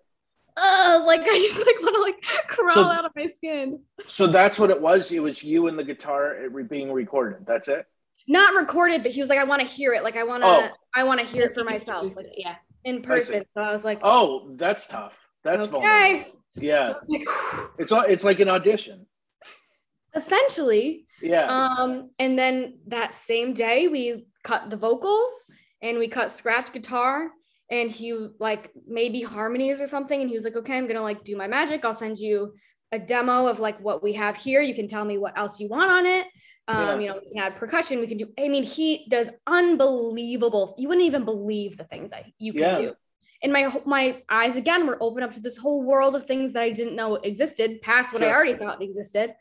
uh, like I just like want to like crawl So- out of my skin. So that's what it was. It was you and the guitar being recorded. That's it. Not recorded, but he was like, I want to hear it. Like I want to, Oh. I want to hear it for myself, like yeah. in person. So I was like, Oh, that's tough. That's vulnerable. okay. Yeah. So like, It's all- it's like an audition. essentially. Yeah. Um, and then that same day we cut the vocals and we cut scratch guitar and he like maybe harmonies or something. And he was like, okay, I'm gonna like do my magic. I'll send you a demo of like what we have here. You can tell me what else you want on it. Um, Yeah. you know, we can add percussion, we can do, I mean, he does unbelievable, you wouldn't even believe the things that you can Yeah. do. And my my eyes again were open up to this whole world of things that I didn't know existed, past what I already thought existed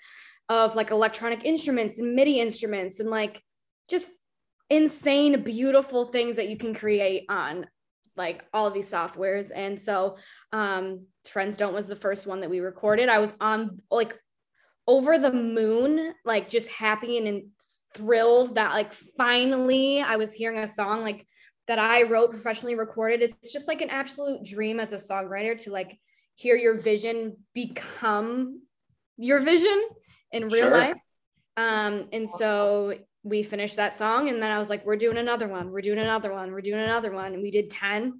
of like electronic instruments and MIDI instruments and like just insane, beautiful things that you can create on like all of these softwares. And so um Friends Don't was the first one that we recorded. I was on like over the moon, like just happy and, and thrilled that like finally I was hearing a song like that I wrote professionally recorded. It's just like an absolute dream as a songwriter to like hear your vision become your vision in real Sure. life. Um, and so we finished that song, and then I was like, we're doing another one, we're doing another one, we're doing another one, and we did ten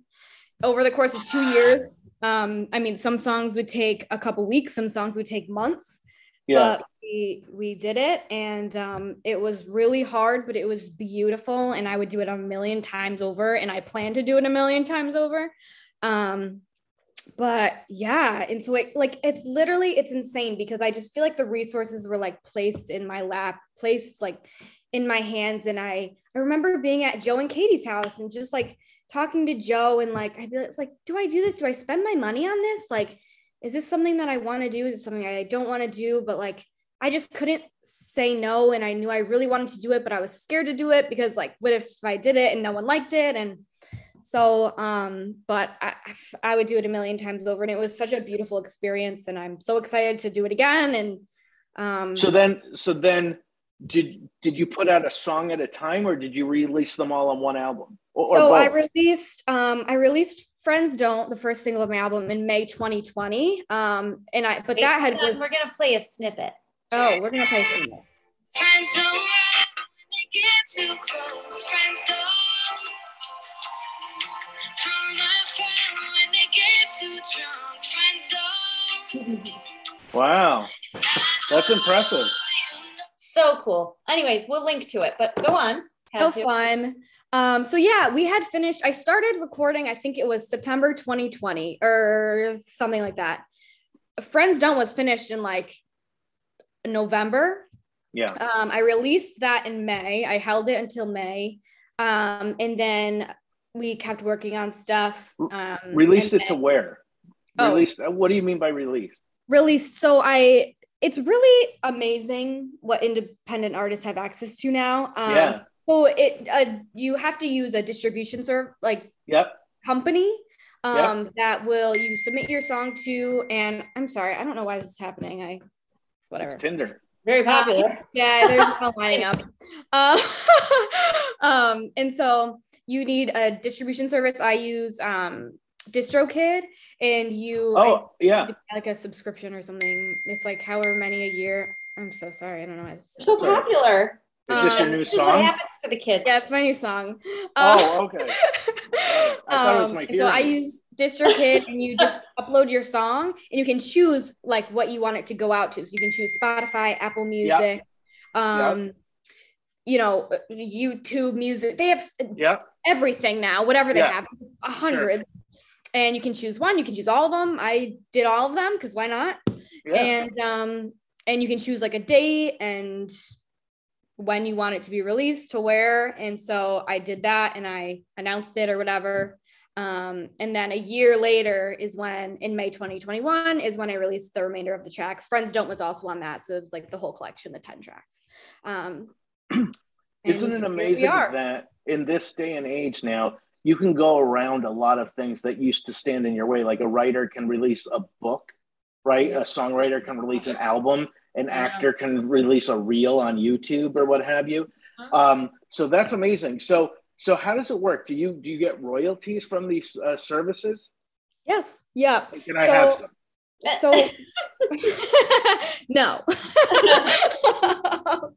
over the course of two years. Um, I mean, some songs would take a couple weeks, some songs would take months Yeah. but we we did it and um, it was really hard but it was beautiful and i would do it a million times over and i plan to do it a million times over um, but yeah and so it like it's literally it's insane because i just feel like the resources were like placed in my lap placed like in my hands and i i remember being at joe and katie's house and just like talking to joe and like i'd be like, it's like do i do this do i spend my money on this like is this something that I want to do? Is it something I don't want to do? But like, I just couldn't say no. And I knew I really wanted to do it, but I was scared to do it because like, what if I did it and no one liked it? And so, um, but I, I would do it a million times over. And it was such a beautiful experience. And I'm so excited to do it again. And, um, So then, so then, did did you put out a song at a time, or did you release them all on one album? Or, or so I released um I released Friends Don't, the first single of my album in May 2020. Um and I but that had Hold was We're gonna play a snippet. oh we're gonna play some more. Friends don't run when they get too close. Friends don't come my friend when they get too drunk. Friends don't. wow, that's impressive. So cool. Anyways, we'll link to it, but go on. so to. fun. Um, so yeah, we had finished. I started recording. I think it was September 2020 or something like that. Friends Don't was finished in like November. Yeah. Um, I released that in May. I held it until May, um, and then we kept working on stuff. Um, Released and it to where? Oh. Released. uh, What do you mean by release? released. So I, it's really amazing what independent artists have access to now. Um, Yeah. So it, uh, you have to use a distribution serve like Yep. company um, that will you submit your song to. And I'm sorry, I don't know why this is happening. I, whatever. It's Tinder. Very popular. Yeah, they're just all lining up. Um, um, and so you need a distribution service. I use um, DistroKid, and you Oh, yeah. like a subscription or something. It's like however many a year. I'm so sorry. I don't know why this. so popular. Is this your Um, new This is what happens to the kids. Yeah, it's my new song. Oh, Um, okay. I thought it was um, my and so I hearing. use DistroKid, and you just upload your song, and you can choose like what you want it to go out to. So you can choose Spotify, Apple Music, um, you know, YouTube Music. They have Yep. everything now, whatever they Yeah. have, a hundreds. And you can choose one. You can choose all of them. I did all of them because why not? Yeah. and um and you can choose like a date and when you want it to be released to where and so i did that and i announced it or whatever um and then a year later is when in may 2021 is when i released the remainder of the tracks friends don't was also on that so it was like the whole collection the 10 tracks um Isn't it amazing that in this day and age now, you can go around a lot of things that used to stand in your way? Like a writer can release a book, right? A songwriter can release an album, an actor can release a reel on YouTube or what have you. Uh-huh. Um, so that's amazing. So, so how does it work? Do you do you get royalties from these uh, services? yes yeah Can I have So- some? so no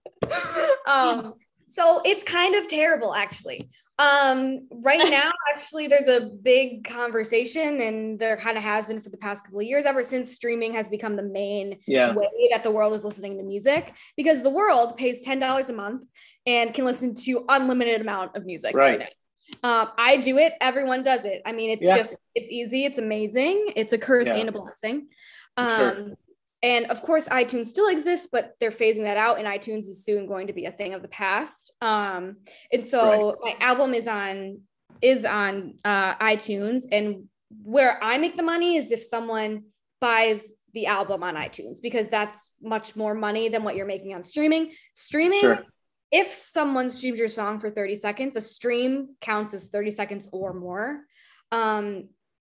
um so it's kind of terrible actually um right now actually there's a big conversation and there kind of has been for the past couple of years ever since streaming has become the main Yeah. way that the world is listening to music because the world pays $10 a month and can listen to unlimited amount of music right, Right. now. Um, I do it. Everyone does it. I mean, it's Yeah. just it's easy. It's amazing. It's a curse Yeah. and a blessing. Um, sure. And of course, iTunes still exists, but they're phasing that out, and iTunes is soon going to be a thing of the past. Um, and so my album is on is on uh, iTunes, and where I make the money is if someone buys the album on iTunes because that's much more money than what you're making on streaming. Streaming, Sure. if someone streams your song for 30 seconds, a stream counts as 30 seconds or more. Um,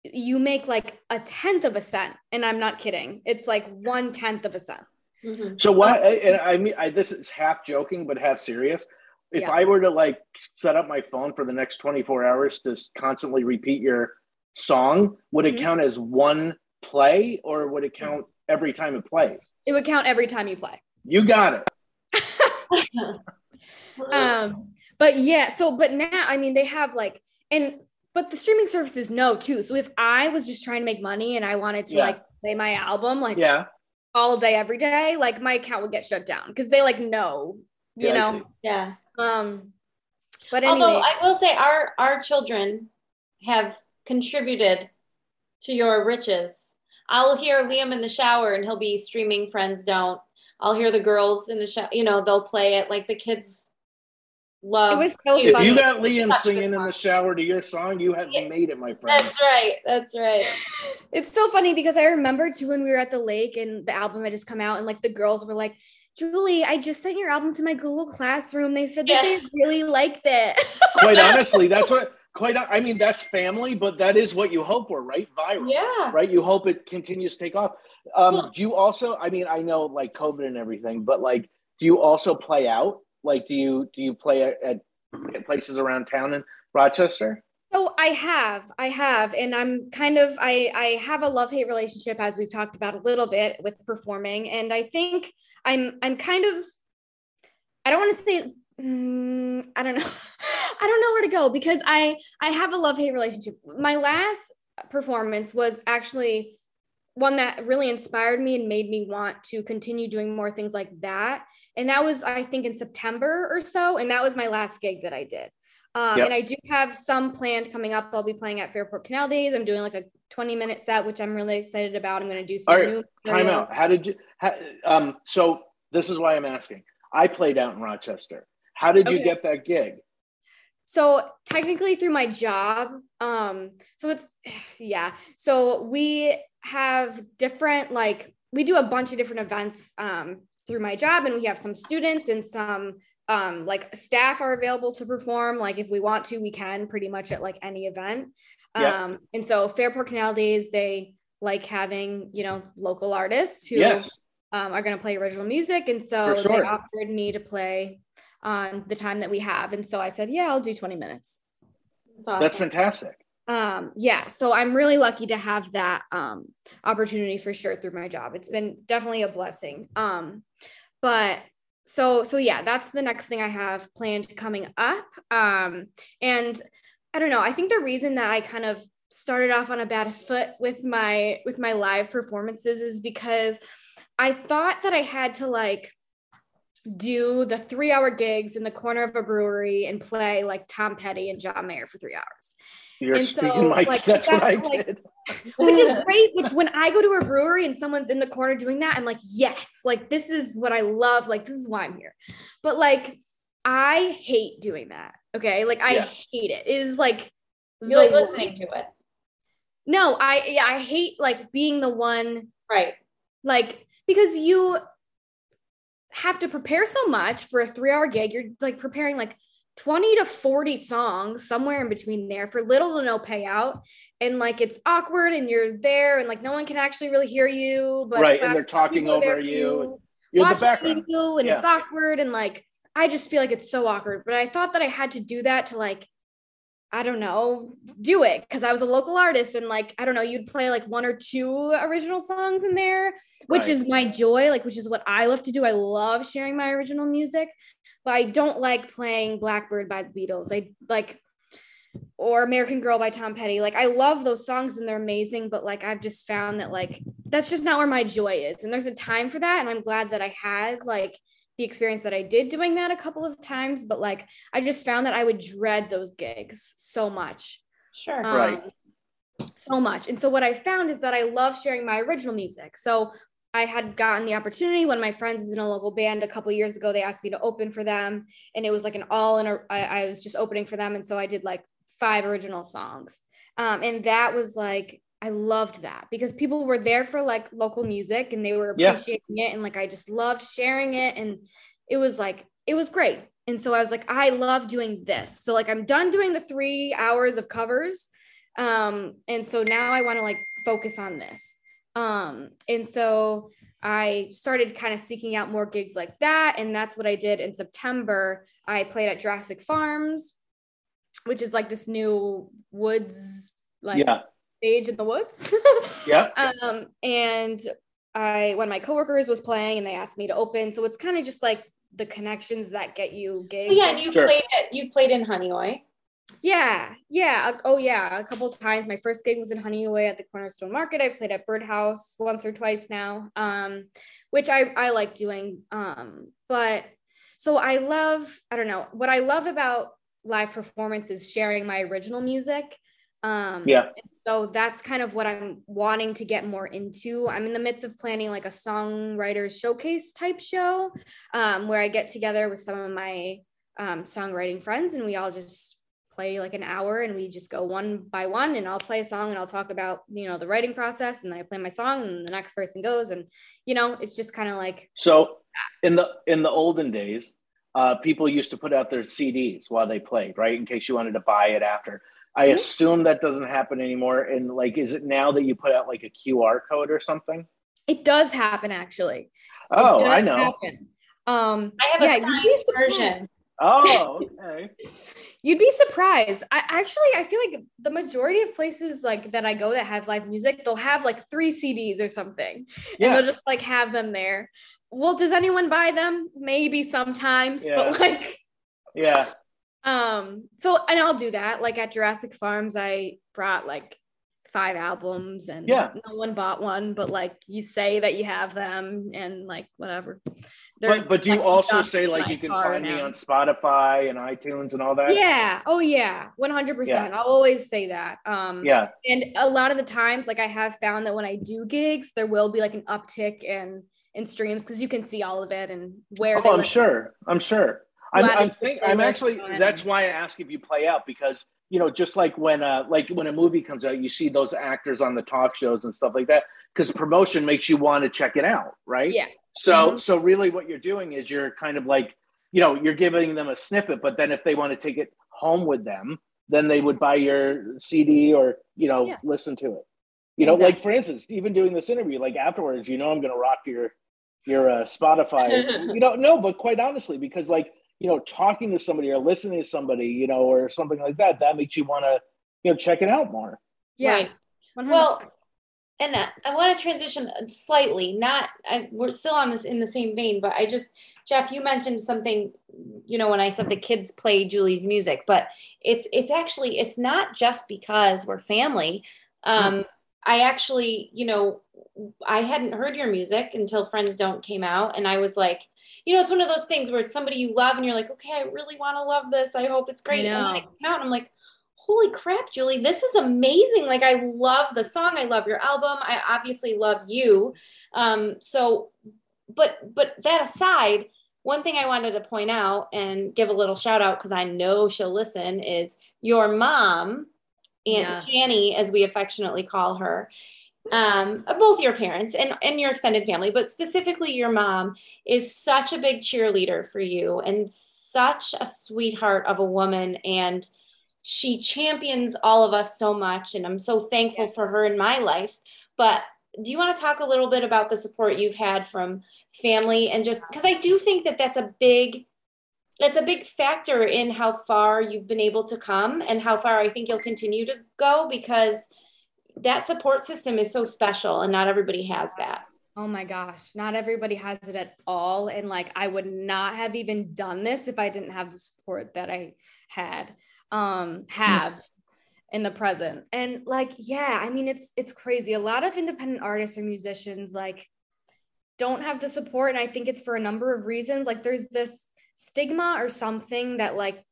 you make like a tenth of a cent, and I'm not kidding. It's like one tenth of a cent. Mhm. So what? And I mean, I, this is half joking, but half serious. If Yeah. I were to like set up my phone for the next 24 hours to constantly repeat your song, would it Mhm. count as one play, or would it count every time it plays. It would count every time you play. You got it. Um, but yeah, so but now I mean they have like and but the streaming services know too. So if I was just trying to make money and I wanted to Yeah. like play my album like Yeah. all day every day, like my account would get shut down because they like know, you Yeah, know. yeah. Um, but anyway, Although I will say our our children have contributed to your riches. I'll hear Liam in the shower and he'll be streaming Friends Don't. I'll hear the girls in the shower, you know, they'll play it like the kids love. It was so If fun. you got Liam singing in the shower to your song, you have Yeah. made it, my friend. That's right. That's right. it's so funny because I remember too when we were at the lake and the album had just come out and like the girls were like, Julie, I just sent your album to my Google Classroom. They said that Yeah. they really liked it. Quite honestly, that's what. Quite. I mean, that's family, but that is what you hope for, right? Viral. Yeah. right? You hope it continues to take off. Um, Cool. do you also? I mean, I know like COVID and everything, but like, do you also play out? Like, do you do you play at, at, places around town in Rochester? So I have, I have, and I'm kind of, I, I have a love hate relationship as we've talked about a little bit with performing, and I think I'm, I'm kind of, I don't want to say, mm, I don't know, I don't know where to go because I, I have a love hate relationship. My last performance was actually one that really inspired me and made me want to continue doing more things like that, and that was, I think, in September or so, and that was my last gig that I did. Um, Yep. And I do have some planned coming up. I'll be playing at Fairport Canal Days. I'm doing like a 20 minute set, which I'm really excited about. I'm going to do some All right, new Time out. How did you? How, um, so this is why I'm asking. I played out in Rochester. How did you get that gig? So technically through my job, um, so it's yeah. So we have different like we do a bunch of different events um, through my job, and we have some students and some um, like staff are available to perform. Like if we want to, we can pretty much at like any event. Yeah. Um, and so Fairport Canal Days, they like having you know local artists who Yes. um, are going to play original music. And so sure. they offered me to play on the time that we have. And so I said, yeah, I'll do 20 minutes. That's awesome. That's fantastic. Um, yeah. So I'm really lucky to have that um, opportunity for sure through my job. It's been definitely a blessing. Um, but so, so yeah, that's the next thing I have planned coming up. Um, and I don't know, I think the reason that I kind of started off on a bad foot with my, with my live performances is because I thought that I had to like do the three hour gigs in the corner of a brewery and play like Tom Petty and John Mayer for three hours, You're And so, my. like, that's what I like, did. which is great. Which when I go to a brewery and someone's in the corner doing that, I'm like, yes, like this is what I love. Like this is why I'm here. But like, I hate doing that. Okay, like I Yeah. hate it. It is like you're like the listening to it. No, I yeah, I hate like being the one Right. like because you have to prepare so much for a three hour gig you're like preparing like 20 to 40 songs somewhere in between there for little to no payout and like it's awkward and you're there and like no one can actually really hear you but Right, and they're talking are over for you. You're the background. you, and Yeah. it's awkward and like I just feel like it's so awkward. But I thought that I had to do that to like I don't know, do it because I was a local artist and like I don't know, you'd play like one or two original songs in there, which Right. is my joy, like which is what I love to do. I love sharing my original music, but I don't like playing Blackbird by the Beatles. I like or American Girl by Tom Petty. Like I love those songs and they're amazing, but like I've just found that like that's just not where my joy is. And there's a time for that and I'm glad that I had like the experience that I did doing that a couple of times, but like I just found that I would dread those gigs so much. Sure. Um, Right. So much. And so what I found is that I love sharing my original music. So I had gotten the opportunity when my friends is in a local band a couple of years ago. They asked me to open for them, and it was like an all in. A, I, I was just opening for them, and so I did like five original songs, um, and that was like I loved that because people were there for like local music and they were Yeah. appreciating it, and like I just loved sharing it, and it was like it was great. And so I was like, I love doing this. So like I'm done doing the three hours of covers. Um, and so now I want to like focus on this. Um, and so I started kind of seeking out more gigs like that. And that's what I did in September. I played at Jurassic Farms, which is like this new woods, like yeah. stage in the woods. Yeah. um, and I one of my coworkers was playing and they asked me to open. So it's kind of just like the connections that get you gigs. Oh, yeah, and you Sure. played it. You played in Honeoye. Yeah, yeah. Oh, yeah. A couple times. My first gig was in Honeoye at the Cornerstone Market. I played at Birdhouse once or twice now, um, which I I like doing. Um, but so I love. I don't know what I love about live performance is sharing my original music. Um, Yeah. So that's kind of what I'm wanting to get more into. I'm in the midst of planning like a songwriters showcase type show, um, where I get together with some of my um, songwriting friends and we all just play like an hour and we just go one by one and I'll play a song and I'll talk about you know the writing process and then I play my song and the next person goes and you know it's just kind of like So in the in the olden days, uh, people used to put out their CDs while they played, right? In case you wanted to buy it after. I Mhm. assume that doesn't happen anymore. And like, is it now that you put out like a QR code or something? it does happen actually. Oh, I know. happen. Um, I have yeah, a you'd signed version. Oh, okay. You'd be surprised. I actually I feel like the majority of places like that I go that have live music, they'll have like three CDs or something. And they'll just like have them there. Well, does anyone buy them? Maybe sometimes, but like Yeah. um so and I'll do that. Like at Jurassic Farms, I brought like five albums and Yeah. no one bought one, but like you say that you have them and like whatever. But, but do you also say like you can find me on Spotify and iTunes and all that? Yeah. Oh yeah. 100%. I'll always say that. Um Yeah. and a lot of the times like i have found that when i do gigs there will be like an uptick in in streams because you can see all of it and where Oh, I'm sure. I'm sure. I'm, I'm, think, I'm actually, that's why I ask if you play out because, you know, just like when, uh, like when a movie comes out, you see those actors on the talk shows and stuff like that because promotion makes you want to check it out. Right. yeah So, Mhm. so really what you're doing is you're kind of like, you know, you're giving them a snippet, but then if they want to take it home with them, then they would buy your CD or, you know, Yeah. listen to it. You know, like for instance, even doing this interview, like afterwards, you know, I'm going to rock your, your uh, Spotify. you know, no, but quite honestly, because like, you know, talking to somebody or listening to somebody, you know, or something like that, that makes you want to, you know, check it out more. yeah Right. 100%. Well, and uh, I want to transition slightly. Not, I, we're still on this in the same vein, but I just, Jeff, you mentioned something. You know, when I said the kids play Julie's music, but it's it's actually it's not just because we're family. Um, I actually, you know, I hadn't heard your music until Friends Don't came out, and I was like, you know, it's one of those things where it's somebody you love, and you're like, okay, I really want to love this. I hope it's great. And then it came out, and I'm like, holy crap, Julie, this is amazing. Like, I love the song. I love your album. I obviously love you. Um, so, but, but that aside, one thing I wanted to point out and give a little shout out because I know she'll listen is your mom, Aunt Yeah. Annie, as we affectionately call her, um, both your parents and, and your extended family, but specifically your mom is such a big cheerleader for you and such a sweetheart of a woman. And she champions all of us so much. And I'm so thankful for her in my life. But do you want to talk a little bit about the support you've had from family and just because I do think that that's a big that's a big factor in how far you've been able to come and how far I think you'll continue to go because that support system is so special and not everybody has that. oh my gosh not everybody has it at all and like i would not have even done this if i didn't have the support that i had um have in the present. And like yeah i mean it's it's crazy. A lot of independent artists or musicians like don't have the support. And i think it's for a number of reasons. Like there's this stigma or something that like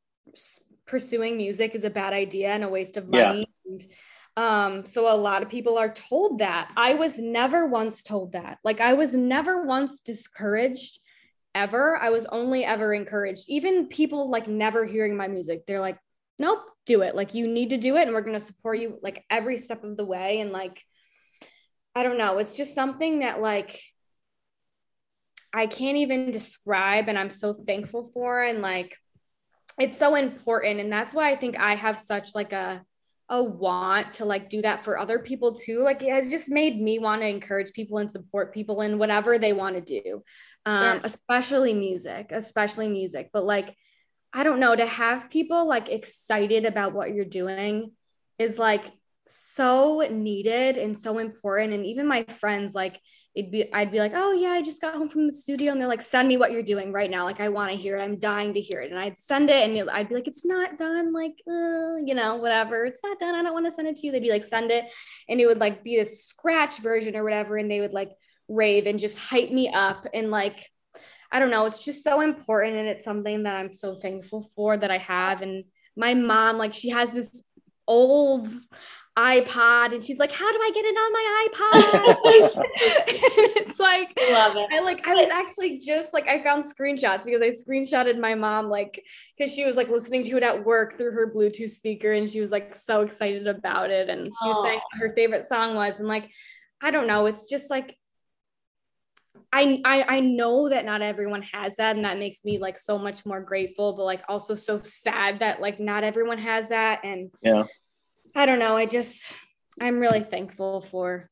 pursuing music is a bad idea and a waste of Yeah. money. And um so a lot of people are told that. I was never once told that. Like i was never once discouraged ever. I was only ever encouraged. Even people like never hearing my music. They're like nope do it. Like you need to do it and we're going to support you like every step of the way and like i don't know. It's just something that like i can't even describe and i'm so thankful for and like it's so important and that's why i think i have such like a a want to like do that for other people too. Like it has just made me want to encourage people and support people in whatever they want to do um Sure. especially music especially music. But like i don't know to have people like excited about what you're doing is like so needed and so important and even my friends like it'd be I'd be like, oh yeah, I just got home from the studio, and they're like, send me what you're doing right now. Like I want to hear it. I'm dying to hear it, and I'd send it, and I'd be like, it's not done. Like, uh, you know, whatever. It's not done. I don't want to send it to you. They'd be like, send it, and it would like be this scratch version or whatever, and they would like rave and just hype me up and like. I don't know. It's just so important. And it's something that I'm so thankful for that I have. And my mom, like, she has this old iPod and she's like, How do I get it on my iPod? it's like Love it. I like I was actually just like I found screenshots because I screenshotted my mom like because she was like listening to it at work through her Bluetooth speaker and she was like so excited about it and she was saying her favorite song was and like I don't know it's just like I, I I know that not everyone has that and that makes me like so much more grateful but like also so sad that like not everyone has that and Yeah. I don't know I just I'm really thankful for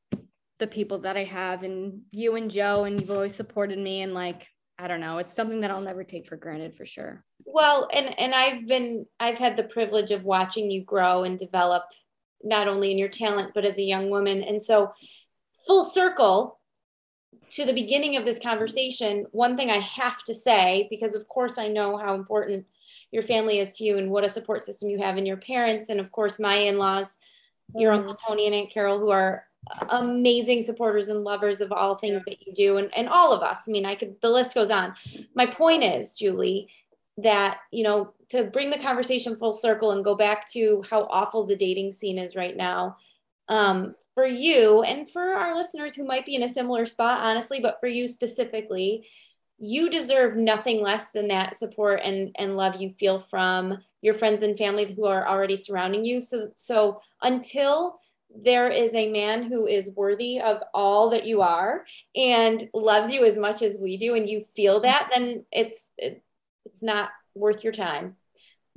the people that I have and you and Joe and you've always supported me and like I don't know it's something that I'll never take for granted for sure. Well, and and I've been I've had the privilege of watching you grow and develop not only in your talent but as a young woman. And so full circle to the beginning of this conversation, one thing I have to say because of course I know how important your family is to you and what a support system you have in your parents and of course my in-laws, your Mhm. uncle Tony and Aunt Carol who are amazing supporters and lovers of all things that you do and, and all of us. I mean, I could the list goes on. My point is, Julie, that you know to bring the conversation full circle and go back to how awful the dating scene is right now um, for you and for our listeners who might be in a similar spot honestly but for you specifically you deserve nothing less than that support and and love you feel from your friends and family who are already surrounding you. So so until there is a man who is worthy of all that you are and loves you as much as we do and you feel that then it's it, it's not worth your time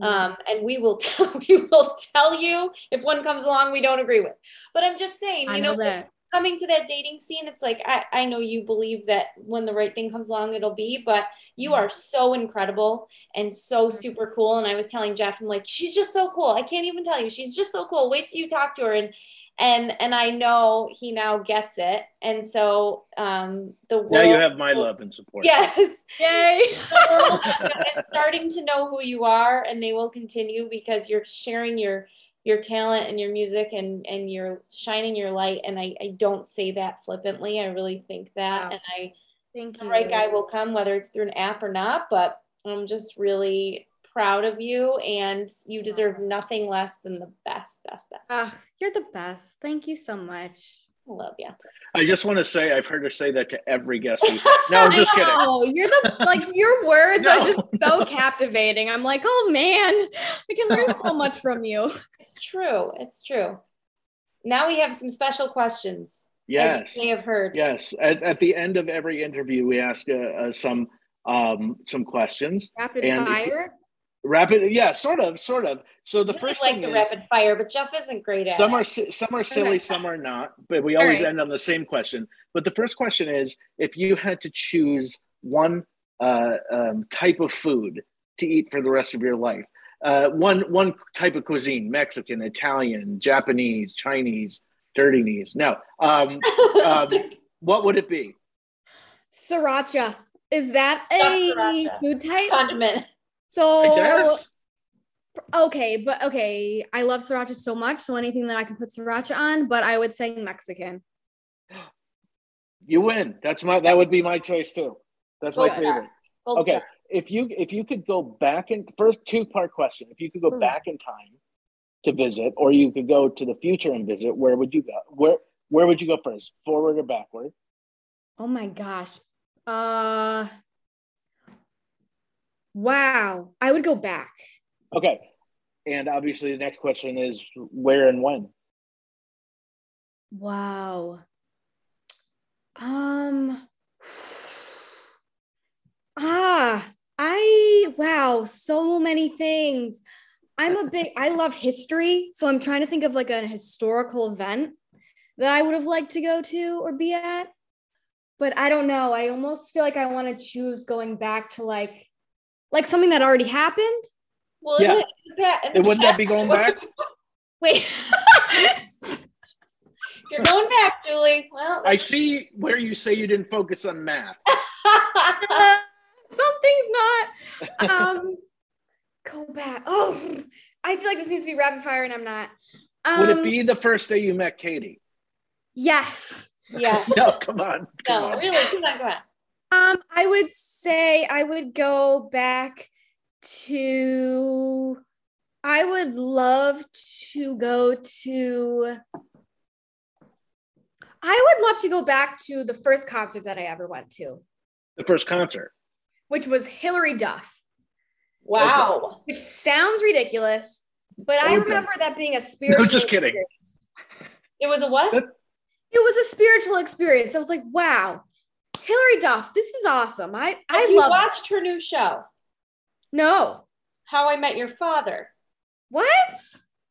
um, and we will tell we will tell you if one comes along we don't agree with. But i'm just saying I you know know, that. coming to that dating scene it's like I, I know you believe that when the right thing comes along it'll be but you are so incredible and so super cool. And i was telling jeff i'm like she's just so cool. I can't even tell you. She's just so cool. Wait till you talk to her. And and and i know he now gets it and so um the world Now you have my love and support. yes Yay. the world is starting to know who you are and they will continue because you're sharing your your talent and your music and and you're shining your light and i i don't say that flippantly i really think that Wow. and i Thank the right guy will come whether it's through an app or not but i'm just really proud of you and you deserve nothing less than the best best best i Ah, you're the best. Thank you so much. I love you I just want to say I've heard her say that to every guest. we've had. No, I'm just kidding. Oh, you're the like your words No. are just so captivating. I'm like, oh man, I can learn so much from you. it's true it's true now we have some special questions as Yes. you may have heard Yes. At, at the end of every interview, we ask uh, uh, some um, some questions. Rapid And- fire. Rapid, yeah, sort of, sort of. So the I first like thing the is rapid fire, but Jeff isn't great at some are it. si- some are silly, some are not. But we always right. end on the same question. But the first question is: if you had to choose one uh, um, type of food to eat for the rest of your life, uh, one one type of cuisine: Mexican, Italian, Japanese, Chinese, dirty knees. No, um, um, what would it be? Sriracha. Is that a sriracha. food type? Condiment. So okay, but okay, I love sriracha so much. So anything that I can put sriracha on, but I would say Mexican. You win. That's my. That would be my choice too. That's my star. favorite. Gold Okay, star. if you if you could go back in first two part question, if you could go Hmm. back in time to visit, or you could go to the future and visit, where would you go? Where where would you go first? Forward or backward? Oh my gosh. Uh wow. I would go back. Okay, and obviously the next question is where and when. Wow. Um Ah, I wow, so many things. I'm a big I love history, so I'm trying to think of like a historical event that I would have liked to go to or be at. But I don't know. I almost feel like I want to choose going back to like like something that already happened. Well, Yeah. in the, in wouldn't that be going back? Wait. You're going back, Julie. Well, I see where you say you didn't focus on math. Something's not. Um, go back. Oh, I feel like this needs to be rapid fire, and I'm not. Um, Would it be the first day you met Katie? Yes. yeah. No, come on. Come No, on. really, come on, come on. Um, I would say I would go back to. I would love to go to. I would love to go back to the first concert that I ever went to, The first concert. which was Hilary Duff, Wow. which sounds ridiculous, but I remember that being a spiritual. It was just kidding. experience. It was a what? That- It was a spiritual experience. I was like, wow, Hilary Duff, this is awesome. I I Have you love. watched her new show, no, How I Met Your Father. what?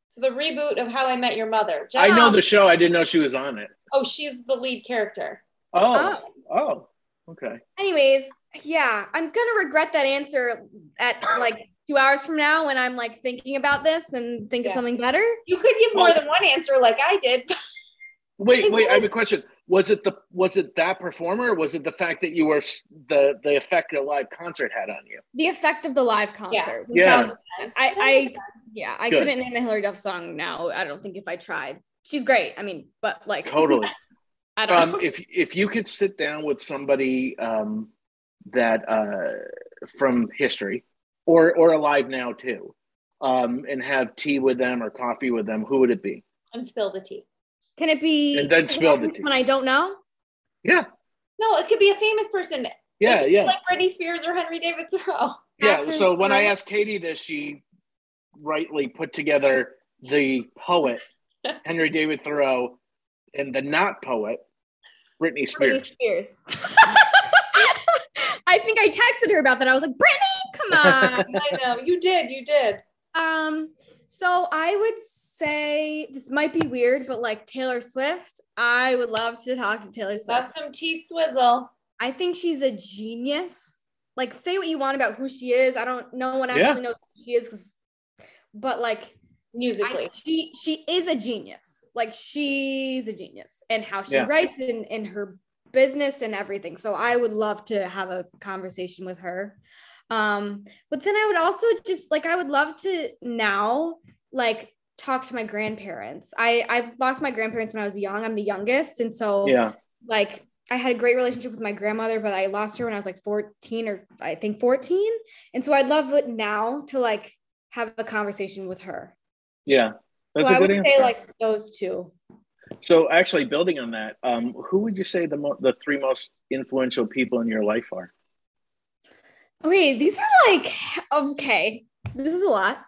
So the reboot of How I Met Your Mother. I know the show. I didn't know she was on it. Oh, she's the lead character. Oh, Oh. oh, okay. Anyways, yeah, I'm gonna regret that answer at like two hours from now when I'm like thinking about this and think of something better. You could give more Well- than one answer, like I did. Wait, wait. I have a question. Was it the was it that performer? Or was it the fact that you were the the effect a live concert had on you? The effect of the live concert. Yeah. yeah. I, I, yeah, I Good. couldn't name a Hilary Duff song now. I don't think if I tried. She's great. I mean, but like Totally. I don't know. um, if if you could sit down with somebody um, that uh, from history or or alive now too, um, and have tea with them or coffee with them, who would it be? And spill the tea. Can it be And then spill the tea. when I don't know? Yeah, No, it could be a famous person. Yeah, be yeah, Like Britney Spears or Henry David Thoreau. yeah. Pastor So when I asked Katie this, she rightly put together the poet Henry David Thoreau and the not poet Britney Britney Spears. Spears. I think I texted her about that. I was like, Brittany, come on. I know. You did. You did. Um, so I would say this might be weird, but like Taylor Swift, I would love to talk to Taylor Swift. That's some tea swizzle. I think she's a genius. Like, say what you want about who she is. I don't. No one Yeah. actually knows who she is, 'cause- but like, Musically. I, she she is a genius. Like, she's a genius, and how she Yeah. writes in in her business and everything. So I would love to have a conversation with her. Um, but then I would also just like I would love to now like talk to my grandparents. I I lost my grandparents when I was young. I'm the youngest, and so Yeah, like I had a great relationship with my grandmother, but I lost her when I was like 14 or I think 14. And so I'd love it now to like have a conversation with her. yeah. So I would good say like those two. So actually, building on that, um, who would you say the mo- the three most influential people in your life are? Okay, these are like okay. This is a lot.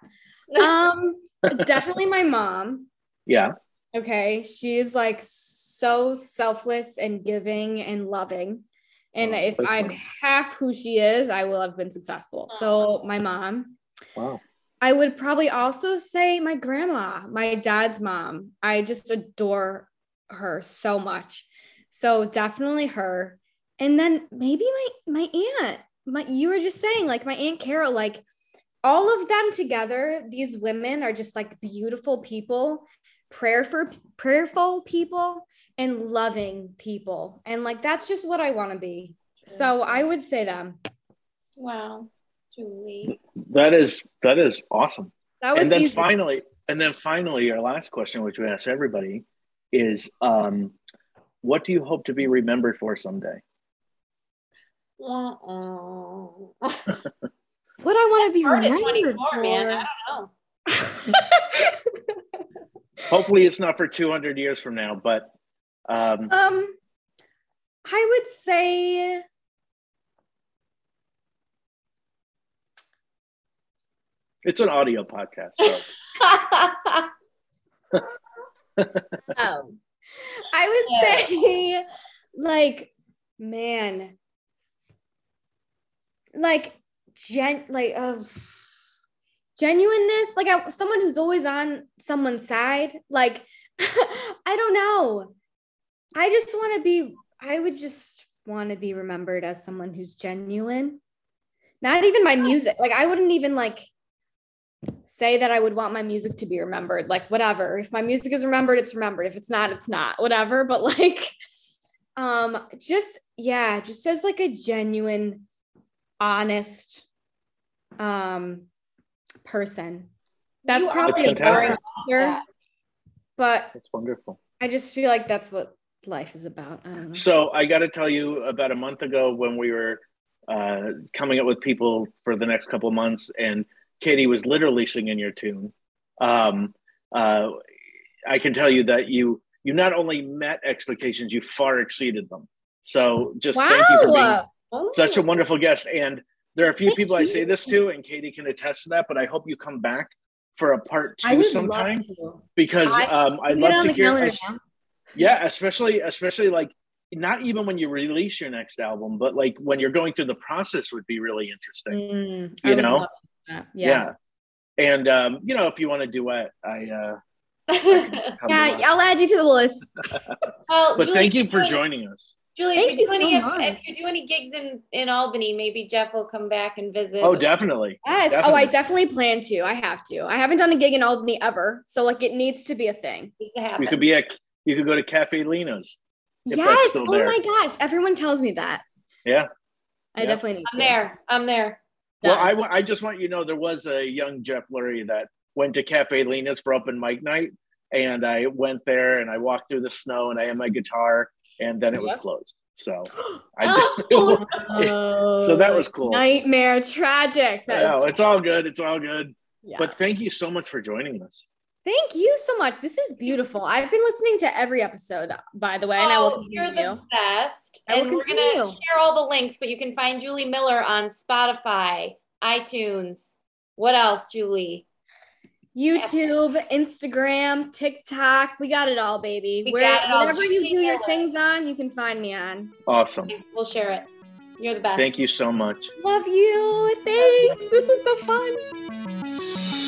Um definitely my mom. Yeah, Okay. She is like so selfless and giving and loving. And Oh, if I'm nice. half who she is, I will have been successful. So my mom. wow. I would probably also say my grandma, my dad's mom. I just adore her so much. So definitely her. And then maybe my my aunt. My you were just saying like my aunt Carol like all of them together these women are just like beautiful people, prayerful prayerful people and loving people. And like that's just what I want to be. So I would say them. Wow. Julie. That is that is awesome. That was And then easy. finally, and then finally, our last question, which we ask everybody, is um, what do you hope to be remembered for someday? Uh-oh. what I want to be Hard at remembered 24, for. man. I don't know. Hopefully, it's not for two hundred years from now, but um, Um, I would say it's an audio podcast. So. um, I would Yeah. say like man, like gen like uh, genuineness, like I, someone who's always on someone's side. Like I don't know. I just want to be. I would just want to be remembered as someone who's genuine. Not even my music. Like I wouldn't even like say that I would want my music to be remembered. Like whatever. If my music is remembered, it's remembered. If it's not, it's not. Whatever. But like um just yeah, just as like a genuine honest um person. That's You probably a That's boring answer, Yeah. but it's wonderful. I just feel like that's what life is about. I don't know. So I got to tell you, about a month ago, when we were uh, coming up with people for the next couple of months, and Katie was literally singing your tune. Um, uh, I can tell you that you you not only met expectations, you far exceeded them. So just thank you for being Wow. Oh. such a wonderful guest. And there are a few Thank people I say this to, and Katie can attest to that. But I hope you come back for a part I two sometime because I- um, I'd Put it on love to hear. yeah, especially especially like not even when you release your next album, but like when you're going through the process would be really interesting. Mm, You know? Yeah. Yeah. And um, you know, if you want to duet, I uh come Yeah. I'll add you to the list. well, but Julie, thank you for joining us. Julie, Thank if you, do you so any, much. if you do any gigs in in Albany, maybe Jeff will come back and visit. Oh, definitely. Yes. Oh, I definitely plan to. I have to. I haven't done a gig in Albany ever. So like it needs to be a thing. Needs to happen. You could be at you could go to Cafe Lena's. Yes. Oh there. my gosh. Everyone tells me that. Yeah. I Yeah. definitely need to. I'm to. there. I'm there. Well, Done. I, wa- I just want you to know there was a young Jeff Lurie that went to Cafe Lena's for open mic night, and I went there and I walked through the snow and I had my guitar, and then it was Yep. closed. So I just, Oh, So that was cool. Nightmare. Tragic. That no, it's all good. It's all good. yeah. But thank you so much for joining us. Thank you so much. This is beautiful. I've been listening to every episode, by the way, and I will Oh, you're the best. I and we're gonna share all the links, but you can find Julie Miller on Spotify, iTunes. What else, Julie? YouTube, Instagram, TikTok. We got it all, baby. We Where, got it all. whatever you do your things on, you can find me on. Awesome. We'll share it. You're the best. Thank you so much. Love you. Thanks. This is so fun.